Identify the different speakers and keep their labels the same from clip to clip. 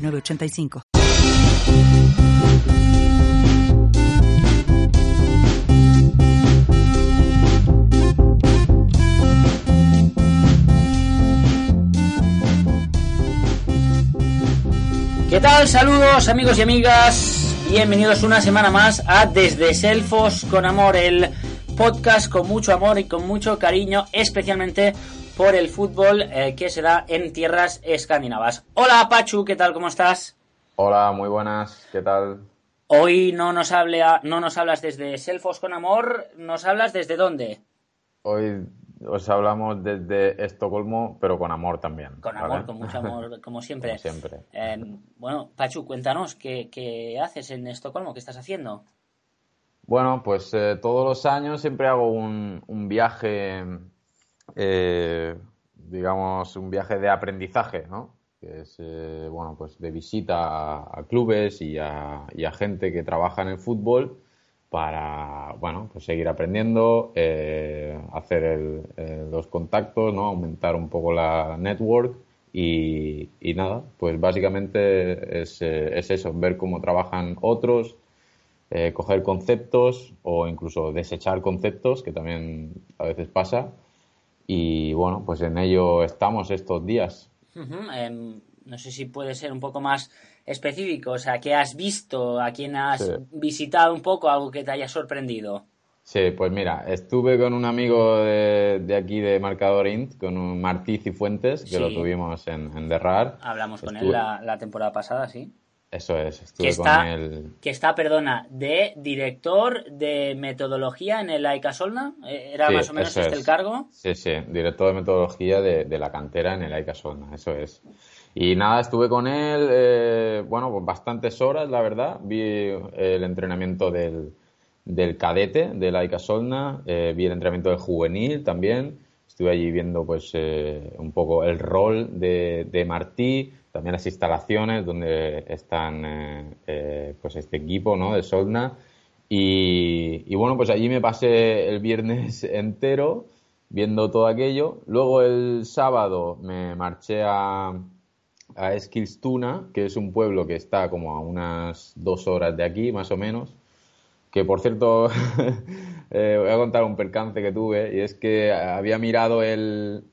Speaker 1: 985.
Speaker 2: ¿Qué tal? Saludos amigos y amigas. Bienvenidos una semana más a Desde Selfos con Amor, el podcast con mucho amor y con mucho cariño, especialmente por el fútbol eh, que se da en tierras escandinavas. Hola Pachu, ¿qué tal? ¿Cómo estás?
Speaker 3: Hola, muy buenas, ¿qué tal?
Speaker 2: Hoy no nos, no nos hablas desde Selfos con Amor, ¿nos hablas desde dónde?
Speaker 3: Hoy os hablamos desde Estocolmo, pero con amor también.
Speaker 2: Con amor, con mucho amor, como siempre.
Speaker 3: siempre.
Speaker 2: Em, bueno, Pachu, cuéntanos, ¿qué, haces en Estocolmo? ¿Qué estás haciendo?
Speaker 3: Bueno, pues eh, todos los años siempre hago un, un viaje eh, digamos, un viaje de aprendizaje, ¿no? Que es, eh, bueno, pues de visita a, clubes y a, gente que trabaja en el fútbol para, bueno, pues seguir aprendiendo, eh, hacer los contactos, ¿no? Aumentar un poco la network y, nada, pues básicamente es, eso, ver cómo trabajan otros, coger conceptos o incluso desechar conceptos, que también a veces pasa, y bueno, pues en ello estamos estos días.
Speaker 2: No sé si puede ser un poco más específico, o sea, ¿qué has visto? ¿A quién has visitado un poco? ¿Algo que te haya sorprendido?
Speaker 3: Sí, pues mira, estuve con un amigo de, aquí de Marcador Int, con un Martí Cifuentes, que lo tuvimos en, en Derrar.
Speaker 2: Hablamos con él la, la temporada pasada, sí.
Speaker 3: Eso es, estuve
Speaker 2: que está, con Que está, perdona, de director de metodología en el AICA Solna. Eh, ¿Era más o menos este el cargo?
Speaker 3: Sí, sí, director de metodología de, la cantera en el AICA Solna, eso es. Y nada, estuve con él, eh, bueno, pues bastantes horas, la verdad. Vi el entrenamiento del, del cadete del AICA Solna, eh, vi el entrenamiento del juvenil también. Estuve allí viendo pues un poco el rol de, de Martí, también las instalaciones donde están eh, eh, pues este equipo ¿no? de Solna. Y, bueno, pues allí me pasé el viernes entero viendo todo aquello. Luego el sábado me marché a, a Eskilstuna, que es un pueblo que está como a unas dos horas de aquí, más o menos. Que por cierto, eh, voy a contar un percance que tuve, y es que había mirado el,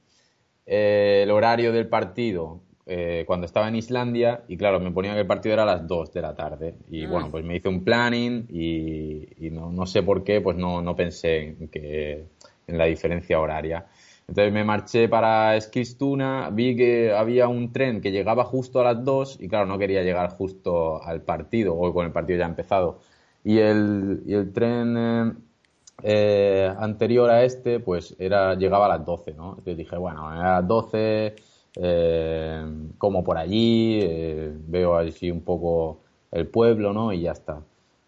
Speaker 3: el horario del partido eh, cuando estaba en Islandia y claro, me ponía que el partido era a las 2 de la tarde y ah. bueno, pues me hice un planning y, no, sé por qué, pues no, no pensé en, que, en la diferencia horaria. Entonces me marché para Eskilstuna, vi que había un tren que llegaba justo a las 2 y claro, no quería llegar justo al partido o con el partido ya empezado. Y el, y el tren eh, eh, anterior a este, pues era llegaba a las 12, ¿no? Entonces dije, bueno, a las 12 eh, como por allí, eh, veo así un poco el pueblo, ¿no? Y ya está.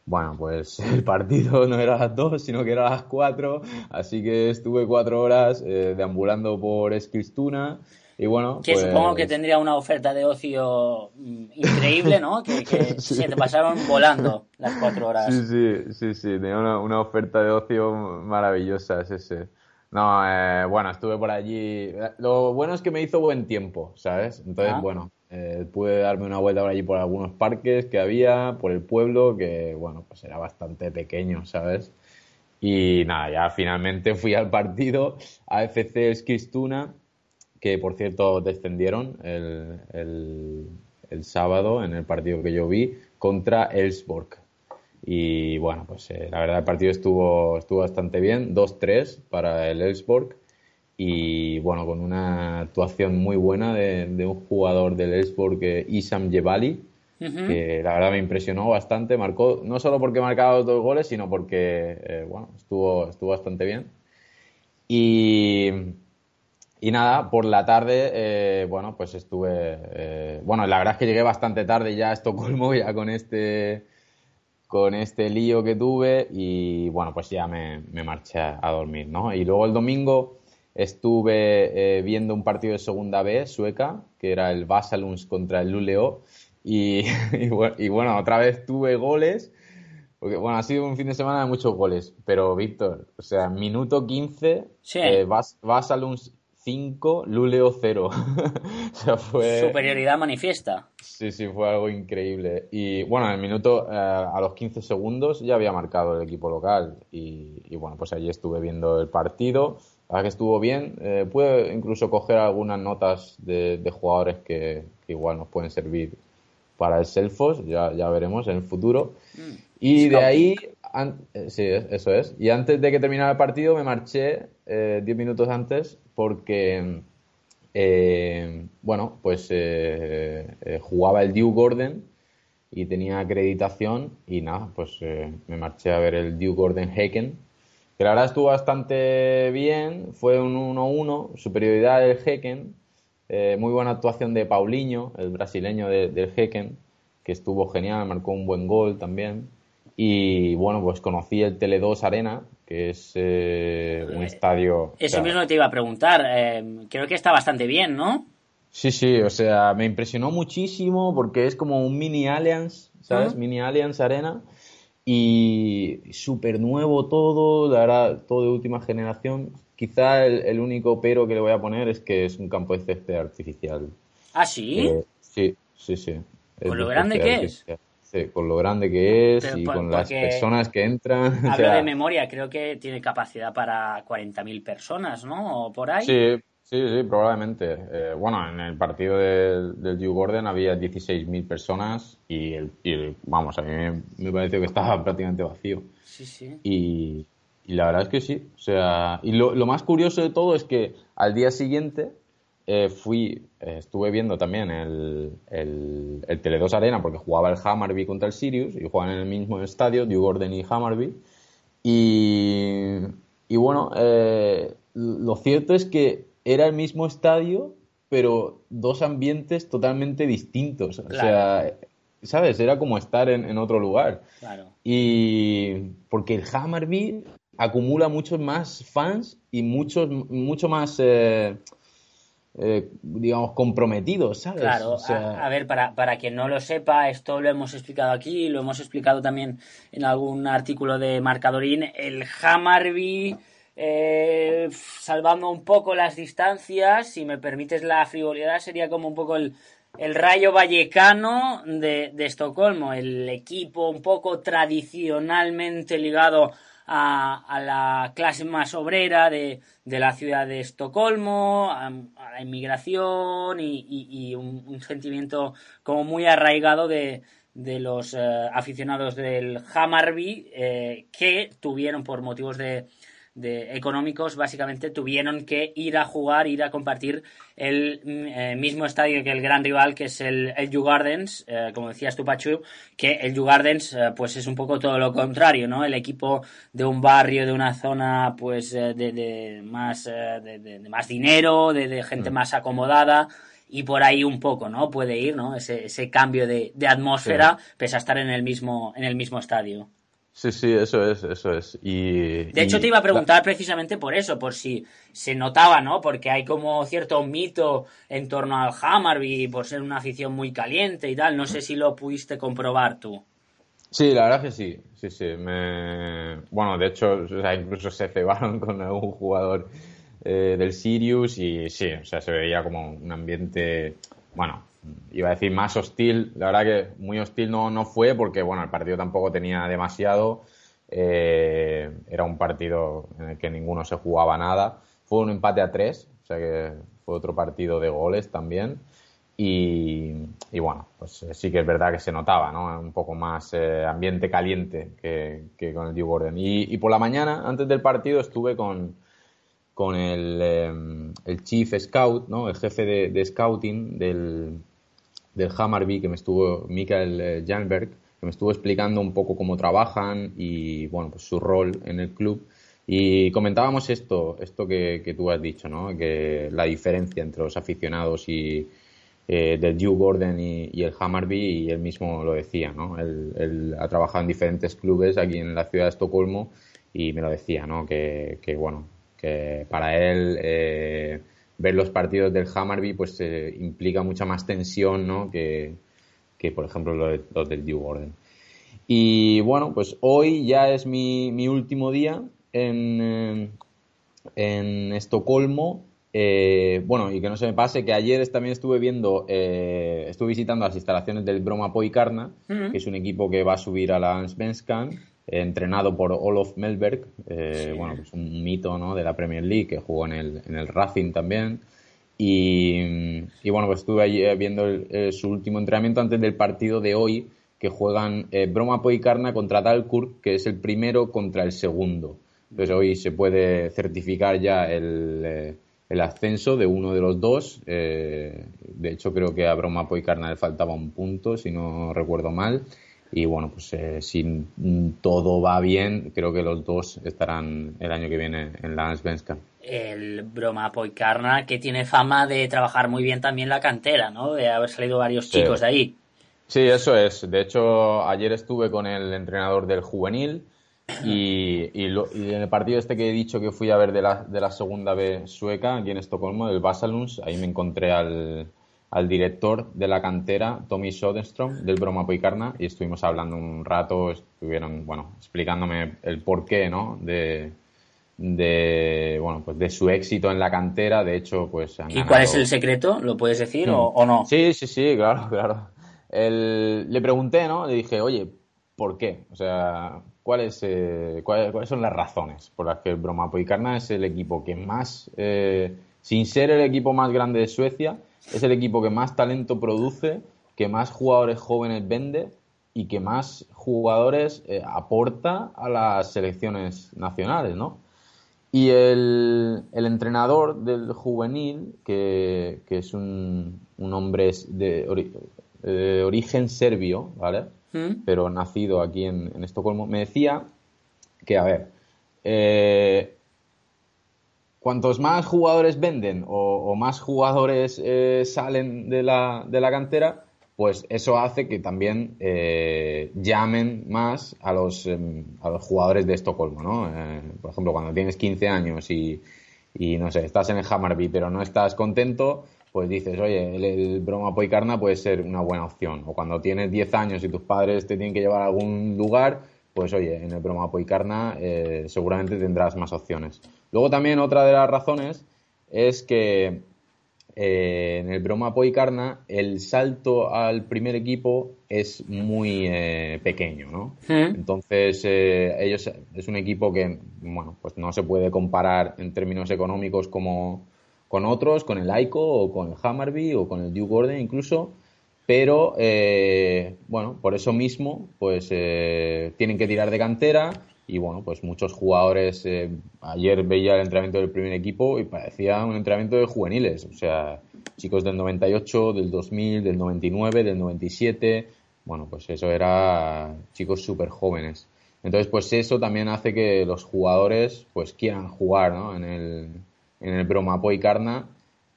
Speaker 3: Bueno, pues el partido no era a las dos, sino que era a las cuatro, así que estuve cuatro horas eh, deambulando por Eskilstuna. Y bueno,
Speaker 2: que supongo que pues tendría una oferta de ocio mm, increíble, ¿no? Que, se te pasaron volando las cuatro horas.
Speaker 3: Sí, sí, sí, sí, tenía una, una oferta de ocio maravillosa, es ese. No, eh, bueno, estuve por allí. Lo bueno es que me hizo buen tiempo, ¿sabes? Entonces, ah. bueno, eh, pude darme una vuelta por allí por algunos parques que había, por el pueblo, que, bueno, pues era bastante pequeño, ¿sabes? Y nada, ya finalmente fui al partido AFC Eskilstuna, que por cierto descendieron el, el, el sábado en el partido que yo vi, contra Elsborg. Y bueno, pues eh, la verdad el partido estuvo, estuvo bastante bien, 2-3 para el Elfsborg y bueno, con una actuación muy buena de, un jugador del Elfsborg, eh, Isam Jebali, que la verdad me impresionó bastante, marcó, no solo porque marcaba dos goles, sino porque, eh, bueno, estuvo, estuvo bastante bien. Y, Y nada, por la tarde, eh, bueno, pues estuve. Eh, bueno, la verdad es que llegué bastante tarde ya a Estocolmo, ya con este. Con este lío que tuve, y bueno, pues ya me, marché a dormir, ¿no? Y luego el domingo estuve eh, viendo un partido de segunda B sueca, que era el Vasaluns contra el Luleå, y, y, bueno, otra vez tuve goles. Porque, bueno, ha sido un fin de semana de muchos goles. Pero, Víctor, o sea, minuto 15, sí. eh, Vasaluns 5, Luleo 0.
Speaker 2: Superioridad manifiesta.
Speaker 3: Sí, sí, fue algo increíble. Y bueno, en el minuto, eh, a los 15 segundos ya había marcado el equipo local. Y, bueno, pues allí estuve viendo el partido. La verdad que estuvo bien. Eh, pude incluso coger algunas notas de, jugadores que, igual nos pueden servir para el Selfos, ya, ya veremos en el futuro. Mm. Y de ahí, eh, sí, eso es. Y antes de que terminara el partido me marché 10 minutos antes porque, eh, bueno, pues eh, eh, jugaba el Duke Gordon y tenía acreditación y nada, pues me marché a ver el Duke Gordon Haken, que la verdad estuvo bastante bien, fue un 1-1, superioridad del Haken, muy buena actuación de Paulinho, el brasileño del Haken, que estuvo genial, marcó un buen gol también. Y bueno, pues conocí el Tele2 Arena, que es eh, un estadio...
Speaker 2: Eso mismo te iba a preguntar, eh, creo que está bastante bien, ¿no?
Speaker 3: Sí, sí, o sea, me impresionó muchísimo porque es como un mini Allianz, ¿sabes? Mini Allianz Arena y súper nuevo todo, la verdad, todo de última generación. Quizá el, único pero que le voy a poner es que es un campo de césped artificial.
Speaker 2: ¿Ah, sí?
Speaker 3: Eh, sí, sí, sí.
Speaker 2: ¿Con lo grande que es?
Speaker 3: Con lo grande que es y con las personas que entran.
Speaker 2: Hablo de memoria, creo que tiene capacidad para 40.000 personas, ¿no? ¿O por ahí?
Speaker 3: Sí, sí, sí, probablemente. Eh, bueno, en el partido del, del Hugh Gordon había 16.000 personas y, el, vamos, a mí me, pareció que estaba prácticamente vacío.
Speaker 2: Sí, sí.
Speaker 3: Y, la verdad es que sí. O sea, y lo, lo más curioso de todo es que al día siguiente eh, fui, eh, estuve viendo también el, el, el Tele2 Arena porque jugaba el Hammarby contra el Sirius y jugaban en el mismo estadio, New Gordon y Hammarby. Y, y bueno, eh, lo cierto es que era el mismo estadio, pero dos ambientes totalmente distintos. O sea, ¿sabes? Era como estar en, otro lugar.
Speaker 2: Claro.
Speaker 3: Y porque el Hammarby acumula muchos más fans y muchos, mucho más eh, digamos, comprometidos, ¿sabes?
Speaker 2: Claro, a, ver, para, para quien no lo sepa, esto lo hemos explicado aquí, lo hemos explicado también en algún artículo de Marcadorín, el Hammarby, eh, salvando un poco las distancias, si me permites la frivolidad, sería como un poco el, el Rayo Vallecano de, de Estocolmo, el equipo un poco tradicionalmente ligado a, la clase más obrera de, la ciudad de Estocolmo, a, la inmigración y, un, sentimiento como muy arraigado de, los eh, aficionados del Hammarby eh, que tuvieron por motivos de, de económicos básicamente tuvieron que ir a jugar, ir a compartir el mm, eh, mismo estadio que el gran rival que es el, el Gardens, eh, como decías tú Pachu, que el U Gardens eh, pues es un poco todo lo contrario, ¿no? El equipo de un barrio, de una zona pues de, de, más, de, más dinero, de, gente mm. más acomodada y por ahí un poco, ¿no? Puede ir, ¿no? Ese, ese cambio de, atmósfera pese a estar en el mismo, en el mismo estadio.
Speaker 3: Sí, sí, eso es, eso es. Y,
Speaker 2: de hecho, te iba a preguntar precisamente por eso, por si se notaba, ¿no? Porque hay como cierto mito en torno al Hammarby por ser una afición muy caliente y tal. No sé si lo pudiste comprobar tú.
Speaker 3: Sí, la verdad que sí, sí, sí. Me... Bueno, de hecho, incluso se cebaron con algún jugador eh, del Sirius y sí, o sea, se veía como un ambiente, bueno, iba a decir más hostil, la verdad que muy hostil no, no fue porque bueno, el partido tampoco tenía demasiado, eh, era un partido en el que ninguno se jugaba nada, fue un empate a tres, o sea que fue otro partido de goles también. Y, bueno, pues eh, sí que es verdad que se notaba, ¿no? Un poco más eh, ambiente caliente que, con el Dew Gordon. Y, por la mañana, antes del partido, estuve con, con el, Chief Scout, ¿no? El jefe de scouting del, del Hammarby, que me estuvo, Mikael eh, Janberg, que me estuvo explicando un poco cómo trabajan y, bueno, pues su rol en el club. Y comentábamos esto, esto que, tú has dicho, ¿no? Que la diferencia entre los aficionados y eh, del Duke Gordon y, el Hammarby, y él mismo lo decía, ¿no? Él, ha trabajado en diferentes clubes aquí en la ciudad de Estocolmo y me lo decía, ¿no? Que, bueno, que para él eh, ver los partidos del Hammarby pues eh, implica mucha más tensión, ¿no? Que, por ejemplo los, del Duke Gordon. Y bueno, pues hoy ya es mi, mi último día en, eh, en Estocolmo. Eh, bueno, y que no se me pase que ayer también estuve viendo, eh, estuve visitando las instalaciones del Broma Poikarna, que es un equipo que va a subir a la Svenskan, entrenado por Olof Melberg, bueno, pues un mito ¿no? de la Premier League que jugó en el, en el Racing también. Y, bueno, pues estuve ahí viendo su último entrenamiento antes del partido de hoy, que juegan Broma Poikarna contra Dalkurd, que es el primero contra el segundo. Entonces hoy se puede certificar ya el, eh, el ascenso de uno de los dos. Eh, de hecho, creo que a Bromapo y Carnal faltaba un punto, si no recuerdo mal. Y bueno, pues eh, si todo va bien, creo que los dos estarán el año que viene en la Svenska.
Speaker 2: El Broma Poikarna, que tiene fama de trabajar muy bien también la cantera, ¿no? De haber salido varios chicos de ahí.
Speaker 3: Sí, eso es. De hecho, ayer estuve con el entrenador del juvenil y, en el partido este que he dicho que fui a ver de la, de la segunda B sueca, aquí en Estocolmo, del Basaluns, ahí me encontré al, al director de la cantera, Tommy Soderstrom, del Broma Poicarna, y estuvimos hablando un rato, estuvieron, bueno, explicándome el porqué, ¿no? De, de, bueno, pues de su éxito en la cantera, de hecho, pues...
Speaker 2: ¿Y cuál es el secreto? ¿Lo puedes decir o, o, no?
Speaker 3: Sí, sí, sí, claro, claro. El, le pregunté, ¿no? Le dije, oye, ¿por qué? O sea, ¿cuáles, eh, cuáles, son las razones por las que el Broma Poicarna es el equipo que más, eh, sin ser el equipo más grande de Suecia, es el equipo que más talento produce, que más jugadores jóvenes vende y que más jugadores eh, aporta a las selecciones nacionales, ¿no? Y el, entrenador del juvenil, que, es un, hombre de, de origen serbio, ¿vale? ¿Mm? pero nacido aquí en, Estocolmo, me decía que, a ver, eh, cuantos más jugadores venden o, más jugadores eh, salen de la, de la, cantera, pues eso hace que también eh, llamen más a los, em, a los jugadores de Estocolmo, ¿no? por ejemplo, cuando tienes 15 años y, y, no sé, estás en el Hammarby pero no estás contento, pues dices, oye, el, broma poicarna puede ser una buena opción. O cuando tienes 10 años y tus padres te tienen que llevar a algún lugar, pues oye, en el broma poicarna eh, seguramente tendrás más opciones. Luego también otra de las razones es que eh, en el broma poicarna el salto al primer equipo es muy eh, pequeño, ¿no? Entonces ellos es un equipo que, bueno, pues no se puede comparar en términos económicos como con otros, con el Aiko o con el Hammarby o con el Duke Gordon incluso, pero eh, bueno, por eso mismo, pues eh, tienen que tirar de cantera y bueno, pues muchos jugadores, eh, ayer veía el entrenamiento del primer equipo y parecía un entrenamiento de juveniles, o sea, chicos del 98, del 2000, del 99, del 97, bueno, pues eso era chicos súper jóvenes. Entonces, pues eso también hace que los jugadores pues quieran jugar ¿no? en, el, en el Bromapo y Carna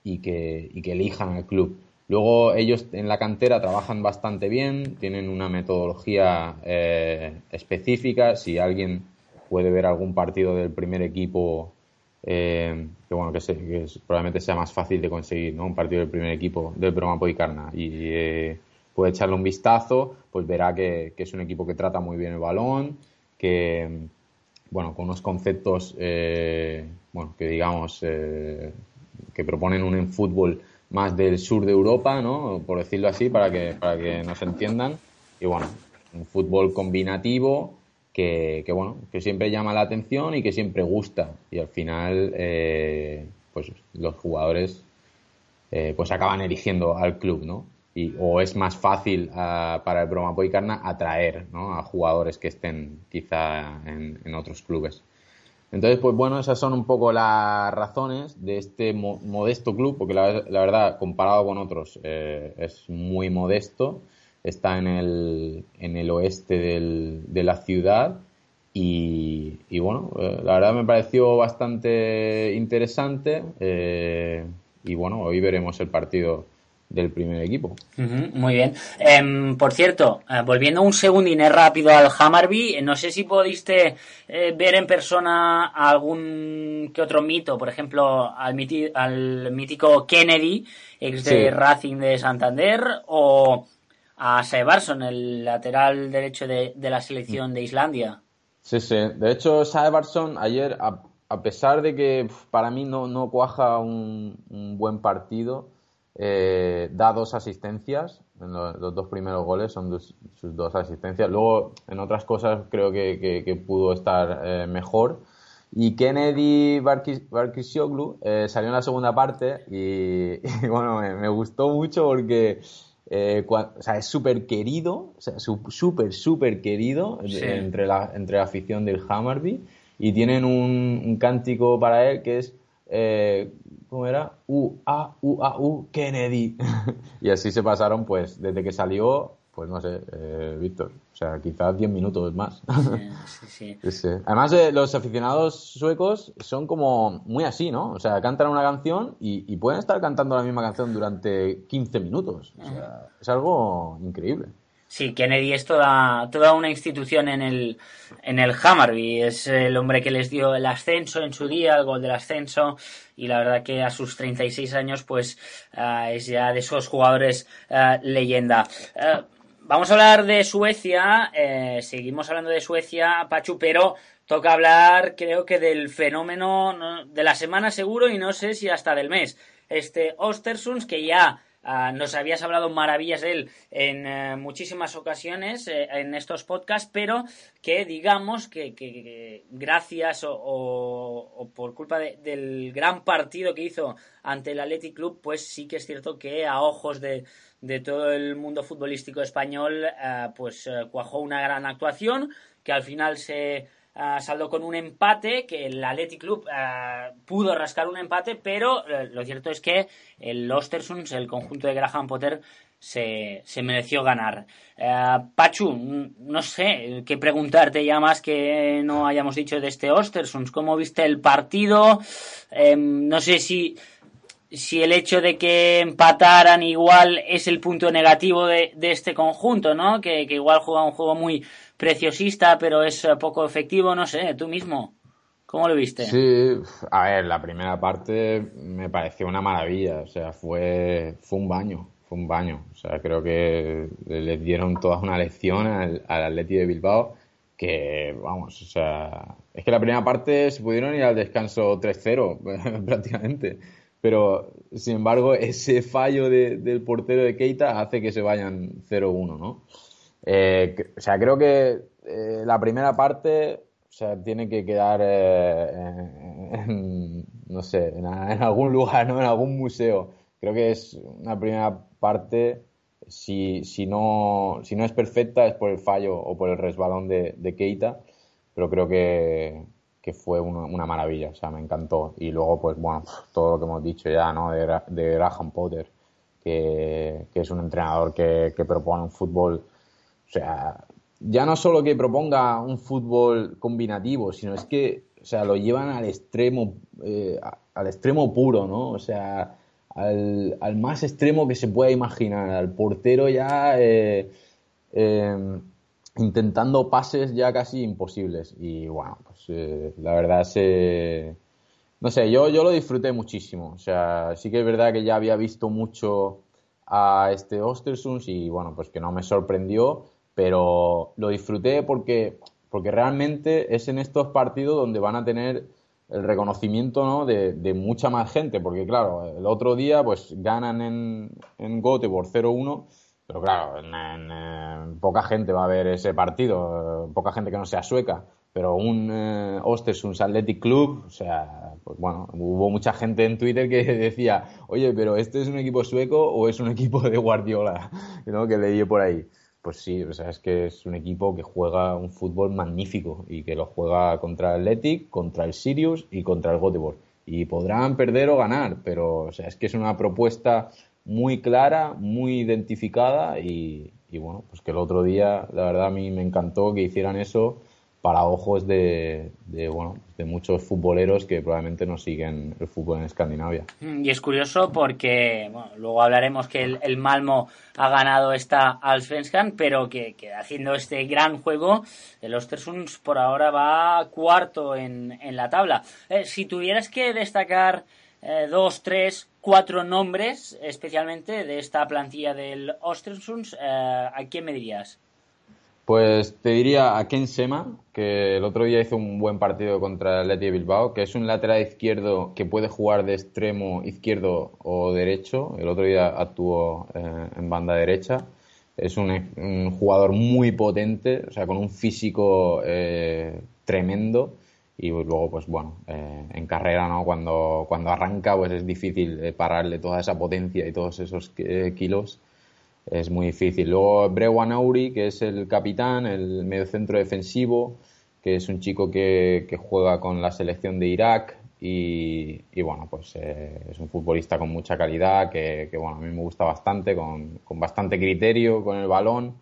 Speaker 3: y que, y que elijan el club. Luego ellos en la cantera trabajan bastante bien, tienen una metodología eh, específica. Si alguien puede ver algún partido del primer equipo, eh, que bueno, que, probablemente sea más fácil de conseguir, ¿no? Un partido del primer equipo del Bromapo y Carna. Y eh, puede echarle un vistazo, pues verá que, es un equipo que trata muy bien el balón, que bueno, con unos conceptos, bueno, que digamos, que proponen un fútbol más del sur de Europa, ¿no? Por decirlo así, para que, para que nos entiendan. Y bueno, un fútbol combinativo que, que bueno, que siempre llama la atención y que siempre gusta. Y al final, eh, pues los jugadores, pues acaban eligiendo al club, ¿no? o es más fácil ah, para el Broma Poicarna atraer a jugadores que estén quizá en, otros clubes. Entonces, pues bueno, esas son un poco las razones de este modesto club, porque la, verdad, comparado con otros, eh, es muy modesto. Está en el, en el oeste de la ciudad Y, bueno, eh, la verdad me pareció bastante interesante. Eh, y bueno, hoy veremos el partido del primer equipo.
Speaker 2: muy bien. Em, por cierto, eh, volviendo un segundín rápido al Hammarby, no sé si pudiste ver en persona algún que otro mito, por ejemplo, al, al mítico Kennedy, ex de Racing de Santander, o a Sebarsson, el lateral derecho de, de la selección de Islandia.
Speaker 3: Sí, sí. De hecho, Saevarson ayer, a, pesar de que para mí no, no cuaja un, buen partido, eh, da dos asistencias. En los, dos primeros goles son sus dos asistencias. Luego, en otras cosas, creo que, pudo estar eh, mejor. Y Kennedy Barkisioglu eh, salió en la segunda parte y, bueno, me, gustó mucho porque o sea, es súper querido, o sea, súper, súper querido entre, la, entre la afición del Hammarby y tienen un, cántico para él que es, eh, ¿cómo era? U, A, U, A, U, Kennedy. y así se pasaron, pues, desde que salió pues no sé, eh, Víctor. O sea, quizás 10 minutos más. Sí, sí, Además, eh, los aficionados suecos son como muy así, ¿no? O sea, cantan una canción y, pueden estar cantando la misma canción durante 15 minutos. O sea, es algo increíble.
Speaker 2: Sí, Kennedy es toda, toda una institución en el, en el Hammarby. Es el hombre que les dio el ascenso en su día, el gol del ascenso. Y la verdad que a sus 36 años, pues ah, es ya de esos jugadores ah, leyenda. Ah, Vamos a hablar de Suecia, eh, seguimos hablando de Suecia, Pachu, pero toca hablar creo que del fenómeno de la semana seguro y no sé si hasta del mes. Este Ostersunds que ya ah, nos habías hablado maravillas de él en eh, muchísimas ocasiones eh, en estos podcasts, pero que digamos que, gracias o, por culpa del gran partido que hizo ante el Athletic Club, pues sí que es cierto que a ojos de de todo el mundo futbolístico español, eh, pues eh, cuajó una gran actuación que al final se eh, saldó con un empate, que el Athletic Club pudo rascar un empate, pero lo cierto es que el Ostersunds, el conjunto de Graham Potter, se, se mereció ganar. Pachu, no sé qué preguntarte ya más que no hayamos dicho de este Ostersunds. ¿Cómo viste el partido? Em, no sé si si el hecho de que empataran igual es el punto negativo de, este conjunto, ¿no? Que, igual juega un juego muy preciosista, pero es poco efectivo, no sé, tú mismo. ¿Cómo lo viste?
Speaker 3: Sí, a ver, la primera parte me pareció una maravilla, o sea, fue, fue un baño, fue un baño. O sea, creo que les dieron toda una lección al, al Atleti de Bilbao que, vamos, o sea, es que la primera parte se pudieron ir al descanso 3-0 prácticamente pero sin embargo ese fallo del portero de Keita hace que se vayan 0-1, ¿no? Eh, o sea, creo que eh, la primera parte o sea, tiene que quedar eh, en, no sé, en, algún lugar, ¿no? En algún museo. Creo que es una primera parte, si, si, no, si no es perfecta es por el fallo o por el resbalón de, de Keita, pero creo que, que fue una, maravilla, o sea, me encantó. Y luego, pues bueno, todo lo que hemos dicho ya, ¿no? De, de Graham Potter, que, es un entrenador que, propone un fútbol, o sea, ya no solo que proponga un fútbol combinativo, sino es que, o sea, lo llevan al extremo, eh, al extremo puro, ¿no? O sea, al, al, más extremo que se pueda imaginar, al portero ya... Eh, eh, intentando pases ya casi imposibles. Y bueno, pues eh, la verdad es... no sé, yo, yo lo disfruté muchísimo. O sea, sí que es verdad que ya había visto mucho a este Ostersunds y bueno, pues que no me sorprendió, pero lo disfruté porque, porque realmente es en estos partidos donde van a tener el reconocimiento ¿no? de, de mucha más gente, porque claro, el otro día pues ganan en, en Gote por 0-1 pero claro, en, poca gente va a ver ese partido, poca gente que no sea sueca. Pero un eh, un Athletic Club, o sea, pues bueno, hubo mucha gente en Twitter que decía, oye, pero ¿este es un equipo sueco o es un equipo de Guardiola? ¿no? Que leí por ahí. Pues sí, o sea, es que es un equipo que juega un fútbol magnífico y que lo juega contra el Athletic, contra el Sirius y contra el Göteborg. Y podrán perder o ganar, pero o sea, es que es una propuesta muy clara, muy identificada y, bueno, pues que el otro día, la verdad, a mí me encantó que hicieran eso para ojos de, bueno, de muchos futboleros que probablemente no siguen el fútbol en Escandinavia.
Speaker 2: Y es curioso porque, bueno, luego hablaremos que el, Malmo ha ganado esta Allsvenskan, pero que, haciendo este gran juego, el Ostersunds por ahora va cuarto en, en la tabla. Eh, si tuvieras que destacar eh, dos, tres, cuatro nombres especialmente de esta plantilla del Ostersunds, eh, ¿a quién me dirías?
Speaker 3: Pues te diría a Ken Sema, que el otro día hizo un buen partido contra el Leti Bilbao, que es un lateral izquierdo que puede jugar de extremo izquierdo o derecho. El otro día actuó eh, en banda derecha. Es un, jugador muy potente, o sea, con un físico eh, tremendo. Y luego, pues bueno, eh, en carrera, ¿no? Cuando, cuando arranca, pues es difícil pararle toda esa potencia y todos esos kilos es muy difícil. Luego Brewan Auri, que es el capitán, el mediocentro defensivo, que es un chico que, juega con la selección de Irak y, bueno, pues eh, es un futbolista con mucha calidad, que, bueno, a mí me gusta bastante, con, bastante criterio con el balón.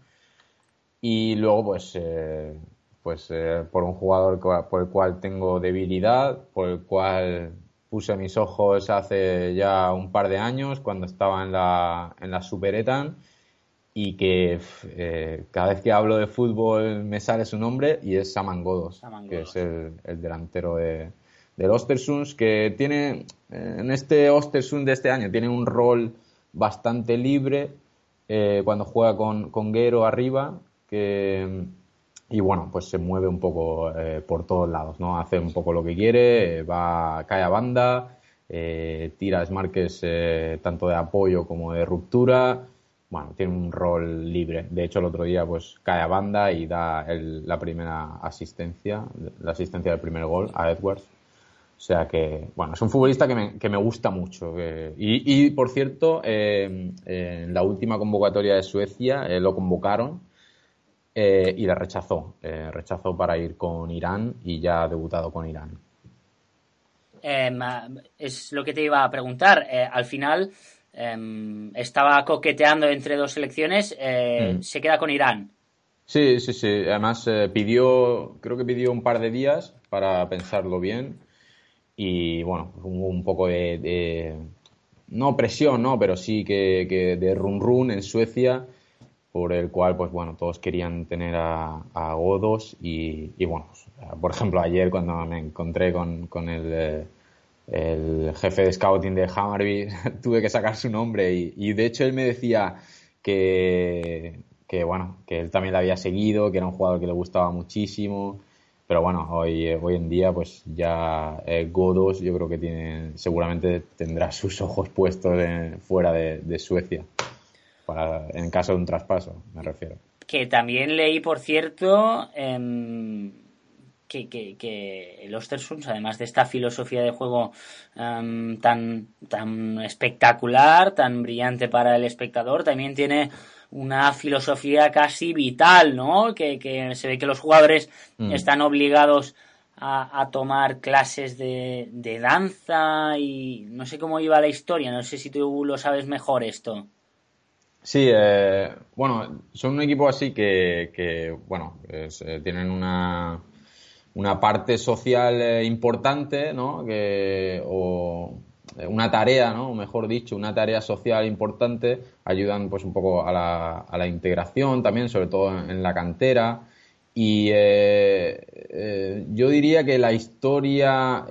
Speaker 3: Y luego, pues, eh, pues eh, por un jugador por el cual tengo debilidad, por el cual puse mis ojos hace ya un par de años cuando estaba en la, en la Super Etan y que eh, cada vez que hablo de fútbol me sale su nombre y es Saman Godos, que es el, delantero de, del Ostersunds, que tiene eh, en este Ostersund de este año tiene un rol bastante libre eh, cuando juega con, con Guero arriba, que y bueno, pues se mueve un poco por todos lados, ¿no? Hace un poco lo que quiere, va, cae a banda, tira Marques tanto de apoyo como de ruptura, bueno, tiene un rol libre. De hecho, el otro día pues cae a banda y da la primera asistencia, la asistencia del primer gol a Edwards. O sea que, bueno, es un futbolista que me, que me gusta mucho. y, y, por cierto, eh, en la última convocatoria de Suecia eh, lo convocaron eh, y le rechazó. rechazó para ir con Irán y ya ha debutado con Irán.
Speaker 2: Em, es lo que te iba a preguntar. al final, Em, estaba coqueteando entre dos selecciones, eh, mm. se queda con Irán.
Speaker 3: Sí, sí, sí. Además eh, pidió, creo que pidió un par de días para pensarlo bien y bueno, hubo un poco de, no presión, no, pero sí que, de run run en Suecia por el cual, pues bueno, todos querían tener a, Godos y, bueno, pues, por ejemplo, ayer cuando me encontré con, con el eh, jefe de scouting de Hammarby, tuve que sacar su nombre y, de hecho él me decía que, bueno, que él también le había seguido, que era un jugador que le gustaba muchísimo, pero bueno, hoy, hoy en día pues ya eh, Godos yo creo que tiene, seguramente tendrá sus ojos puestos fuera de, Suecia, para, en caso de un traspaso, me refiero.
Speaker 2: Que también leí, por cierto, em, que, que, que el Ostersunds, además de esta filosofía de juego em, tan, tan espectacular, tan brillante para el espectador, también tiene una filosofía casi vital, ¿no? Que, que se ve que los jugadores mm. están obligados a, a tomar clases de, de, danza y no sé cómo iba la historia, no sé si tú lo sabes mejor esto.
Speaker 3: Sí, eh, bueno, son un equipo así que, bueno, eh, tienen una, una parte social eh, importante, ¿no? Que, o eh, una tarea, ¿no? O mejor dicho, una tarea social importante, ayudan pues un poco a la, a la integración también, sobre todo en, la cantera. Y eh, yo diría que la historia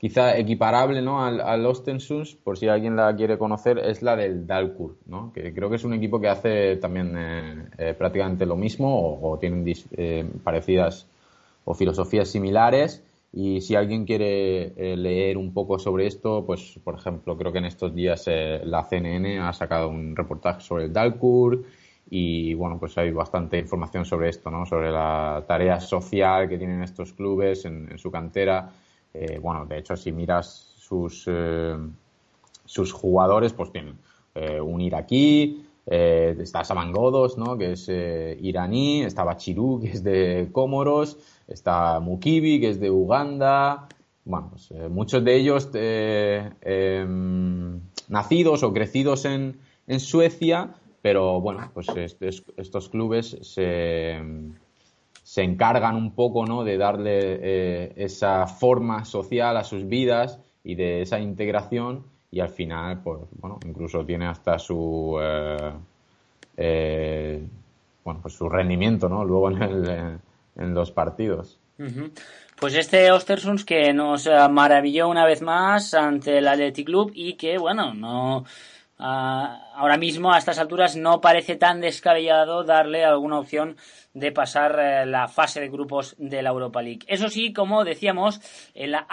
Speaker 3: quizá equiparable ¿no? al, al Ostensus, por si alguien la quiere conocer, es la del Dalkur, ¿no? que creo que es un equipo que hace también eh, eh, prácticamente lo mismo o, tienen eh, parecidas o filosofías similares. Y si alguien quiere leer un poco sobre esto, pues por ejemplo, creo que en estos días la CNN ha sacado un reportaje sobre el Dalkur y bueno, pues hay bastante información sobre esto, ¿no? sobre la tarea social que tienen estos clubes en su cantera eh, bueno, de hecho, si miras sus, eh, sus jugadores, pues tienen eh, un iraquí, está Samangodos, ¿no? que es iraní, está Bachiru, que es de Comoros, está Mukibi, que es de Uganda. Bueno, pues, muchos de ellos em, nacidos o crecidos en, en Suecia, pero bueno, pues estos clubes se, se, encargan un poco ¿no? de darle eh, esa forma social a sus vidas y de esa integración y al final, pues bueno, incluso tiene hasta su eh, eh, bueno, pues su rendimiento, ¿no? Luego en, el, en los partidos.
Speaker 2: Pues este Ostersunds que nos maravilló una vez más ante el Athletic Club y que, bueno, no ahora mismo a estas alturas no parece tan descabellado darle alguna opción de pasar eh, la fase de grupos de la Europa League. Eso sí, como decíamos, en la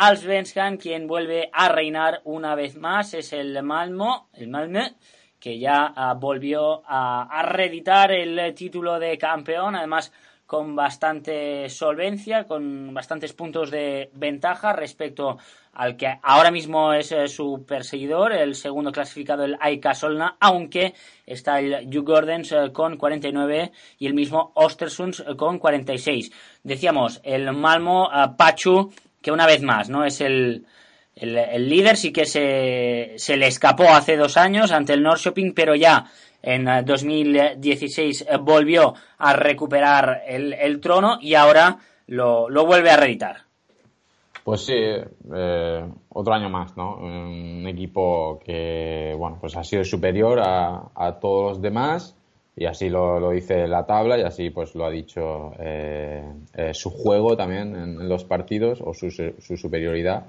Speaker 2: quien vuelve a reinar una vez más es el Malmo, el Malmö, que ya ah, volvió a, a reeditar el título de campeón, además con bastante solvencia, con bastantes puntos de ventaja respecto al que ahora mismo es eh, su perseguidor, el segundo clasificado, el Aika Solna, aunque está el Hugh eh, con 49 y el mismo Ostersunds eh, con 46. Decíamos, el Malmo Pachu, que una vez más, ¿no? Es el, el, líder, sí que se, se, le escapó hace dos años ante el Norrköping, pero ya en 2016 volvió a recuperar el, el trono y ahora lo, lo vuelve a reeditar.
Speaker 3: Pues sí, eh, otro año más, ¿no? Un equipo que, bueno, pues ha sido superior a, todos los demás y así lo, dice la tabla y así pues lo ha dicho eh, eh, su juego también en, los partidos o su, superioridad.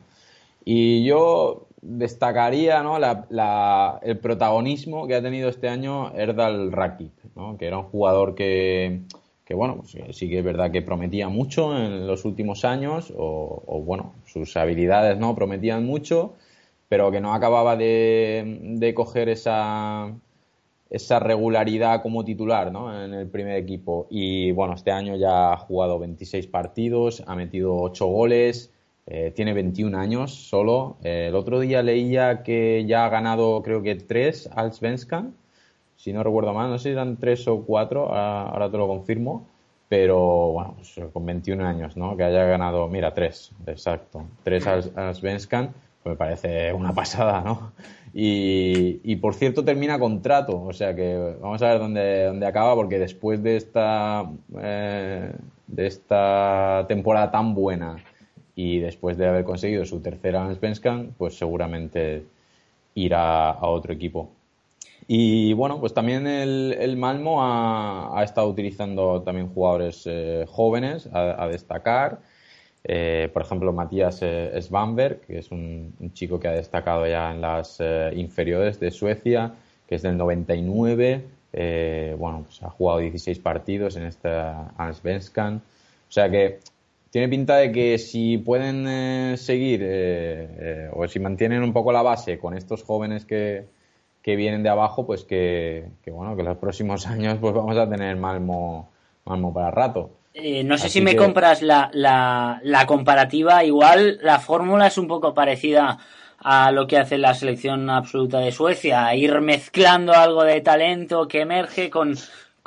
Speaker 3: Y yo destacaría ¿no? el protagonismo que ha tenido este año Erdal Rakip, ¿no? que era un jugador que que bueno, pues, eh, sí que es verdad que prometía mucho en los últimos años, o, bueno, sus habilidades no prometían mucho, pero que no acababa de, coger esa, esa regularidad como titular ¿no? en el primer equipo. Y bueno, este año ya ha jugado 26 partidos, ha metido 8 goles, eh, tiene 21 años solo. Eh, el otro día leía que ya ha ganado creo que 3 al Svenskan si no recuerdo mal, no sé si eran tres o cuatro, ahora, te lo confirmo, pero bueno, pues, con 21 años, ¿no? Que haya ganado, mira, tres, exacto, tres a Svenskan, pues me parece una pasada, ¿no? Y, por cierto termina contrato, o sea que vamos a ver dónde, dónde acaba, porque después de esta, eh, de esta temporada tan buena y después de haber conseguido su tercera Svenskan, pues seguramente irá a otro equipo. Y bueno, pues también el, Malmo ha, estado utilizando también jugadores eh, jóvenes a, destacar. Eh, por ejemplo, Matías eh, Svanberg, que es un, chico que ha destacado ya en las inferiores de Suecia, que es del 99. bueno, pues ha jugado 16 partidos en esta Allsvenskan. O sea que tiene pinta de que si pueden seguir o si mantienen un poco la base con estos jóvenes que, que vienen de abajo, pues que, bueno, que los próximos años pues vamos a tener Malmo, Malmo para rato.
Speaker 2: Eh, no sé si me compras la, la, la comparativa, igual la fórmula es un poco parecida a lo que hace la selección absoluta de Suecia, ir mezclando algo de talento que emerge con,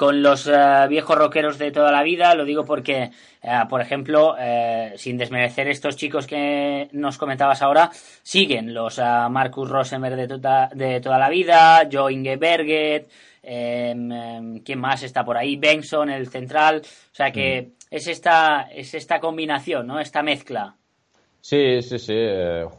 Speaker 2: con los eh, viejos rockeros de toda la vida. Lo digo porque, eh, por ejemplo, eh, sin desmerecer estos chicos que nos comentabas ahora, siguen los Marcus Rosenberg de, tota, de toda la vida, Joe Ingeberget, em, em, ¿quién más está por ahí? Benson, el central. O sea que mm. es, esta, es esta combinación, ¿no? Esta mezcla.
Speaker 3: Sí, sí, sí.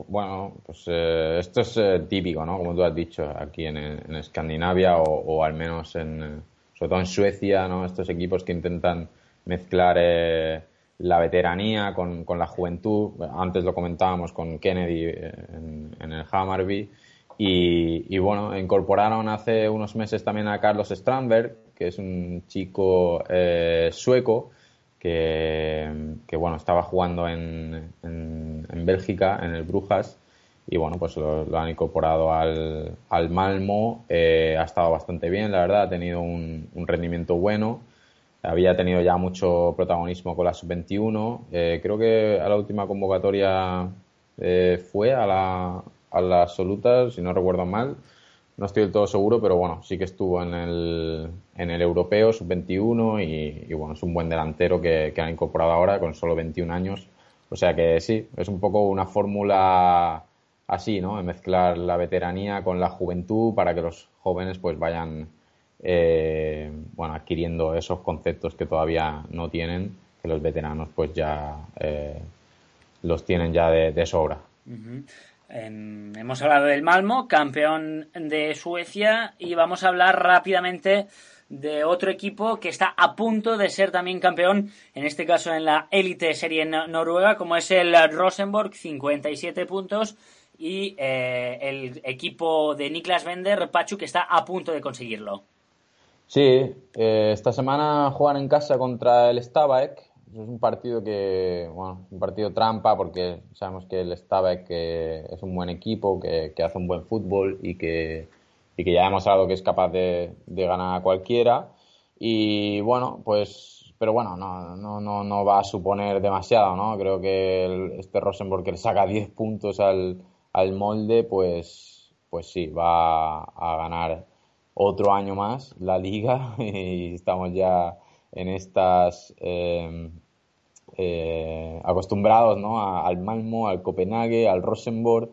Speaker 3: bueno, pues esto es típico, ¿no? Como tú has dicho, aquí en, Escandinavia o, al menos en, sobre todo en Suecia, ¿no? Estos equipos que intentan mezclar eh, la veteranía con, la juventud. Antes lo comentábamos con Kennedy eh, en, el Hammarby. Y, bueno, incorporaron hace unos meses también a Carlos Strandberg, que es un chico eh, sueco que, bueno, estaba jugando en Bélgica, en el Brujas, y bueno, pues lo, han incorporado al, al Malmo, eh, ha estado bastante bien, la verdad, ha tenido un, rendimiento bueno, había tenido ya mucho protagonismo con la sub-21, eh, creo que a la última convocatoria eh, fue a la, a la absoluta, si no recuerdo mal, no estoy del todo seguro, pero bueno, sí que estuvo en el, en el europeo sub-21 y, bueno, es un buen delantero que, que han incorporado ahora con solo 21 años. O sea que sí, es un poco una fórmula así, ¿no? Mezclar la veteranía con la juventud para que los jóvenes pues vayan eh, bueno, adquiriendo esos conceptos que todavía no tienen, que los veteranos pues ya eh, los tienen ya de, sobra.
Speaker 2: hemos hablado del Malmo, campeón de Suecia, y vamos a hablar rápidamente de otro equipo que está a punto de ser también campeón, en este caso en la élite serie noruega, como es el Rosenborg, 57 puntos, y eh, el equipo de Niklas Bender, Pachu, que está a punto de conseguirlo.
Speaker 3: Sí, eh, esta semana juegan en casa contra el Stabæk. Es un partido que, bueno, un partido trampa porque sabemos que el Stabæk eh, es un buen equipo, que, que hace un buen fútbol y que y que ya hemos hablado que es capaz de, ganar a cualquiera. Y bueno, pues, pero bueno, no, no, no, no va a suponer demasiado, ¿no? Creo que este Rosenborg que le saca 10 puntos al, al molde, pues, pues sí, va a ganar otro año más la liga y estamos ya en estas eh, eh, acostumbrados ¿no? al Malmo, al Copenhague, al Rosenborg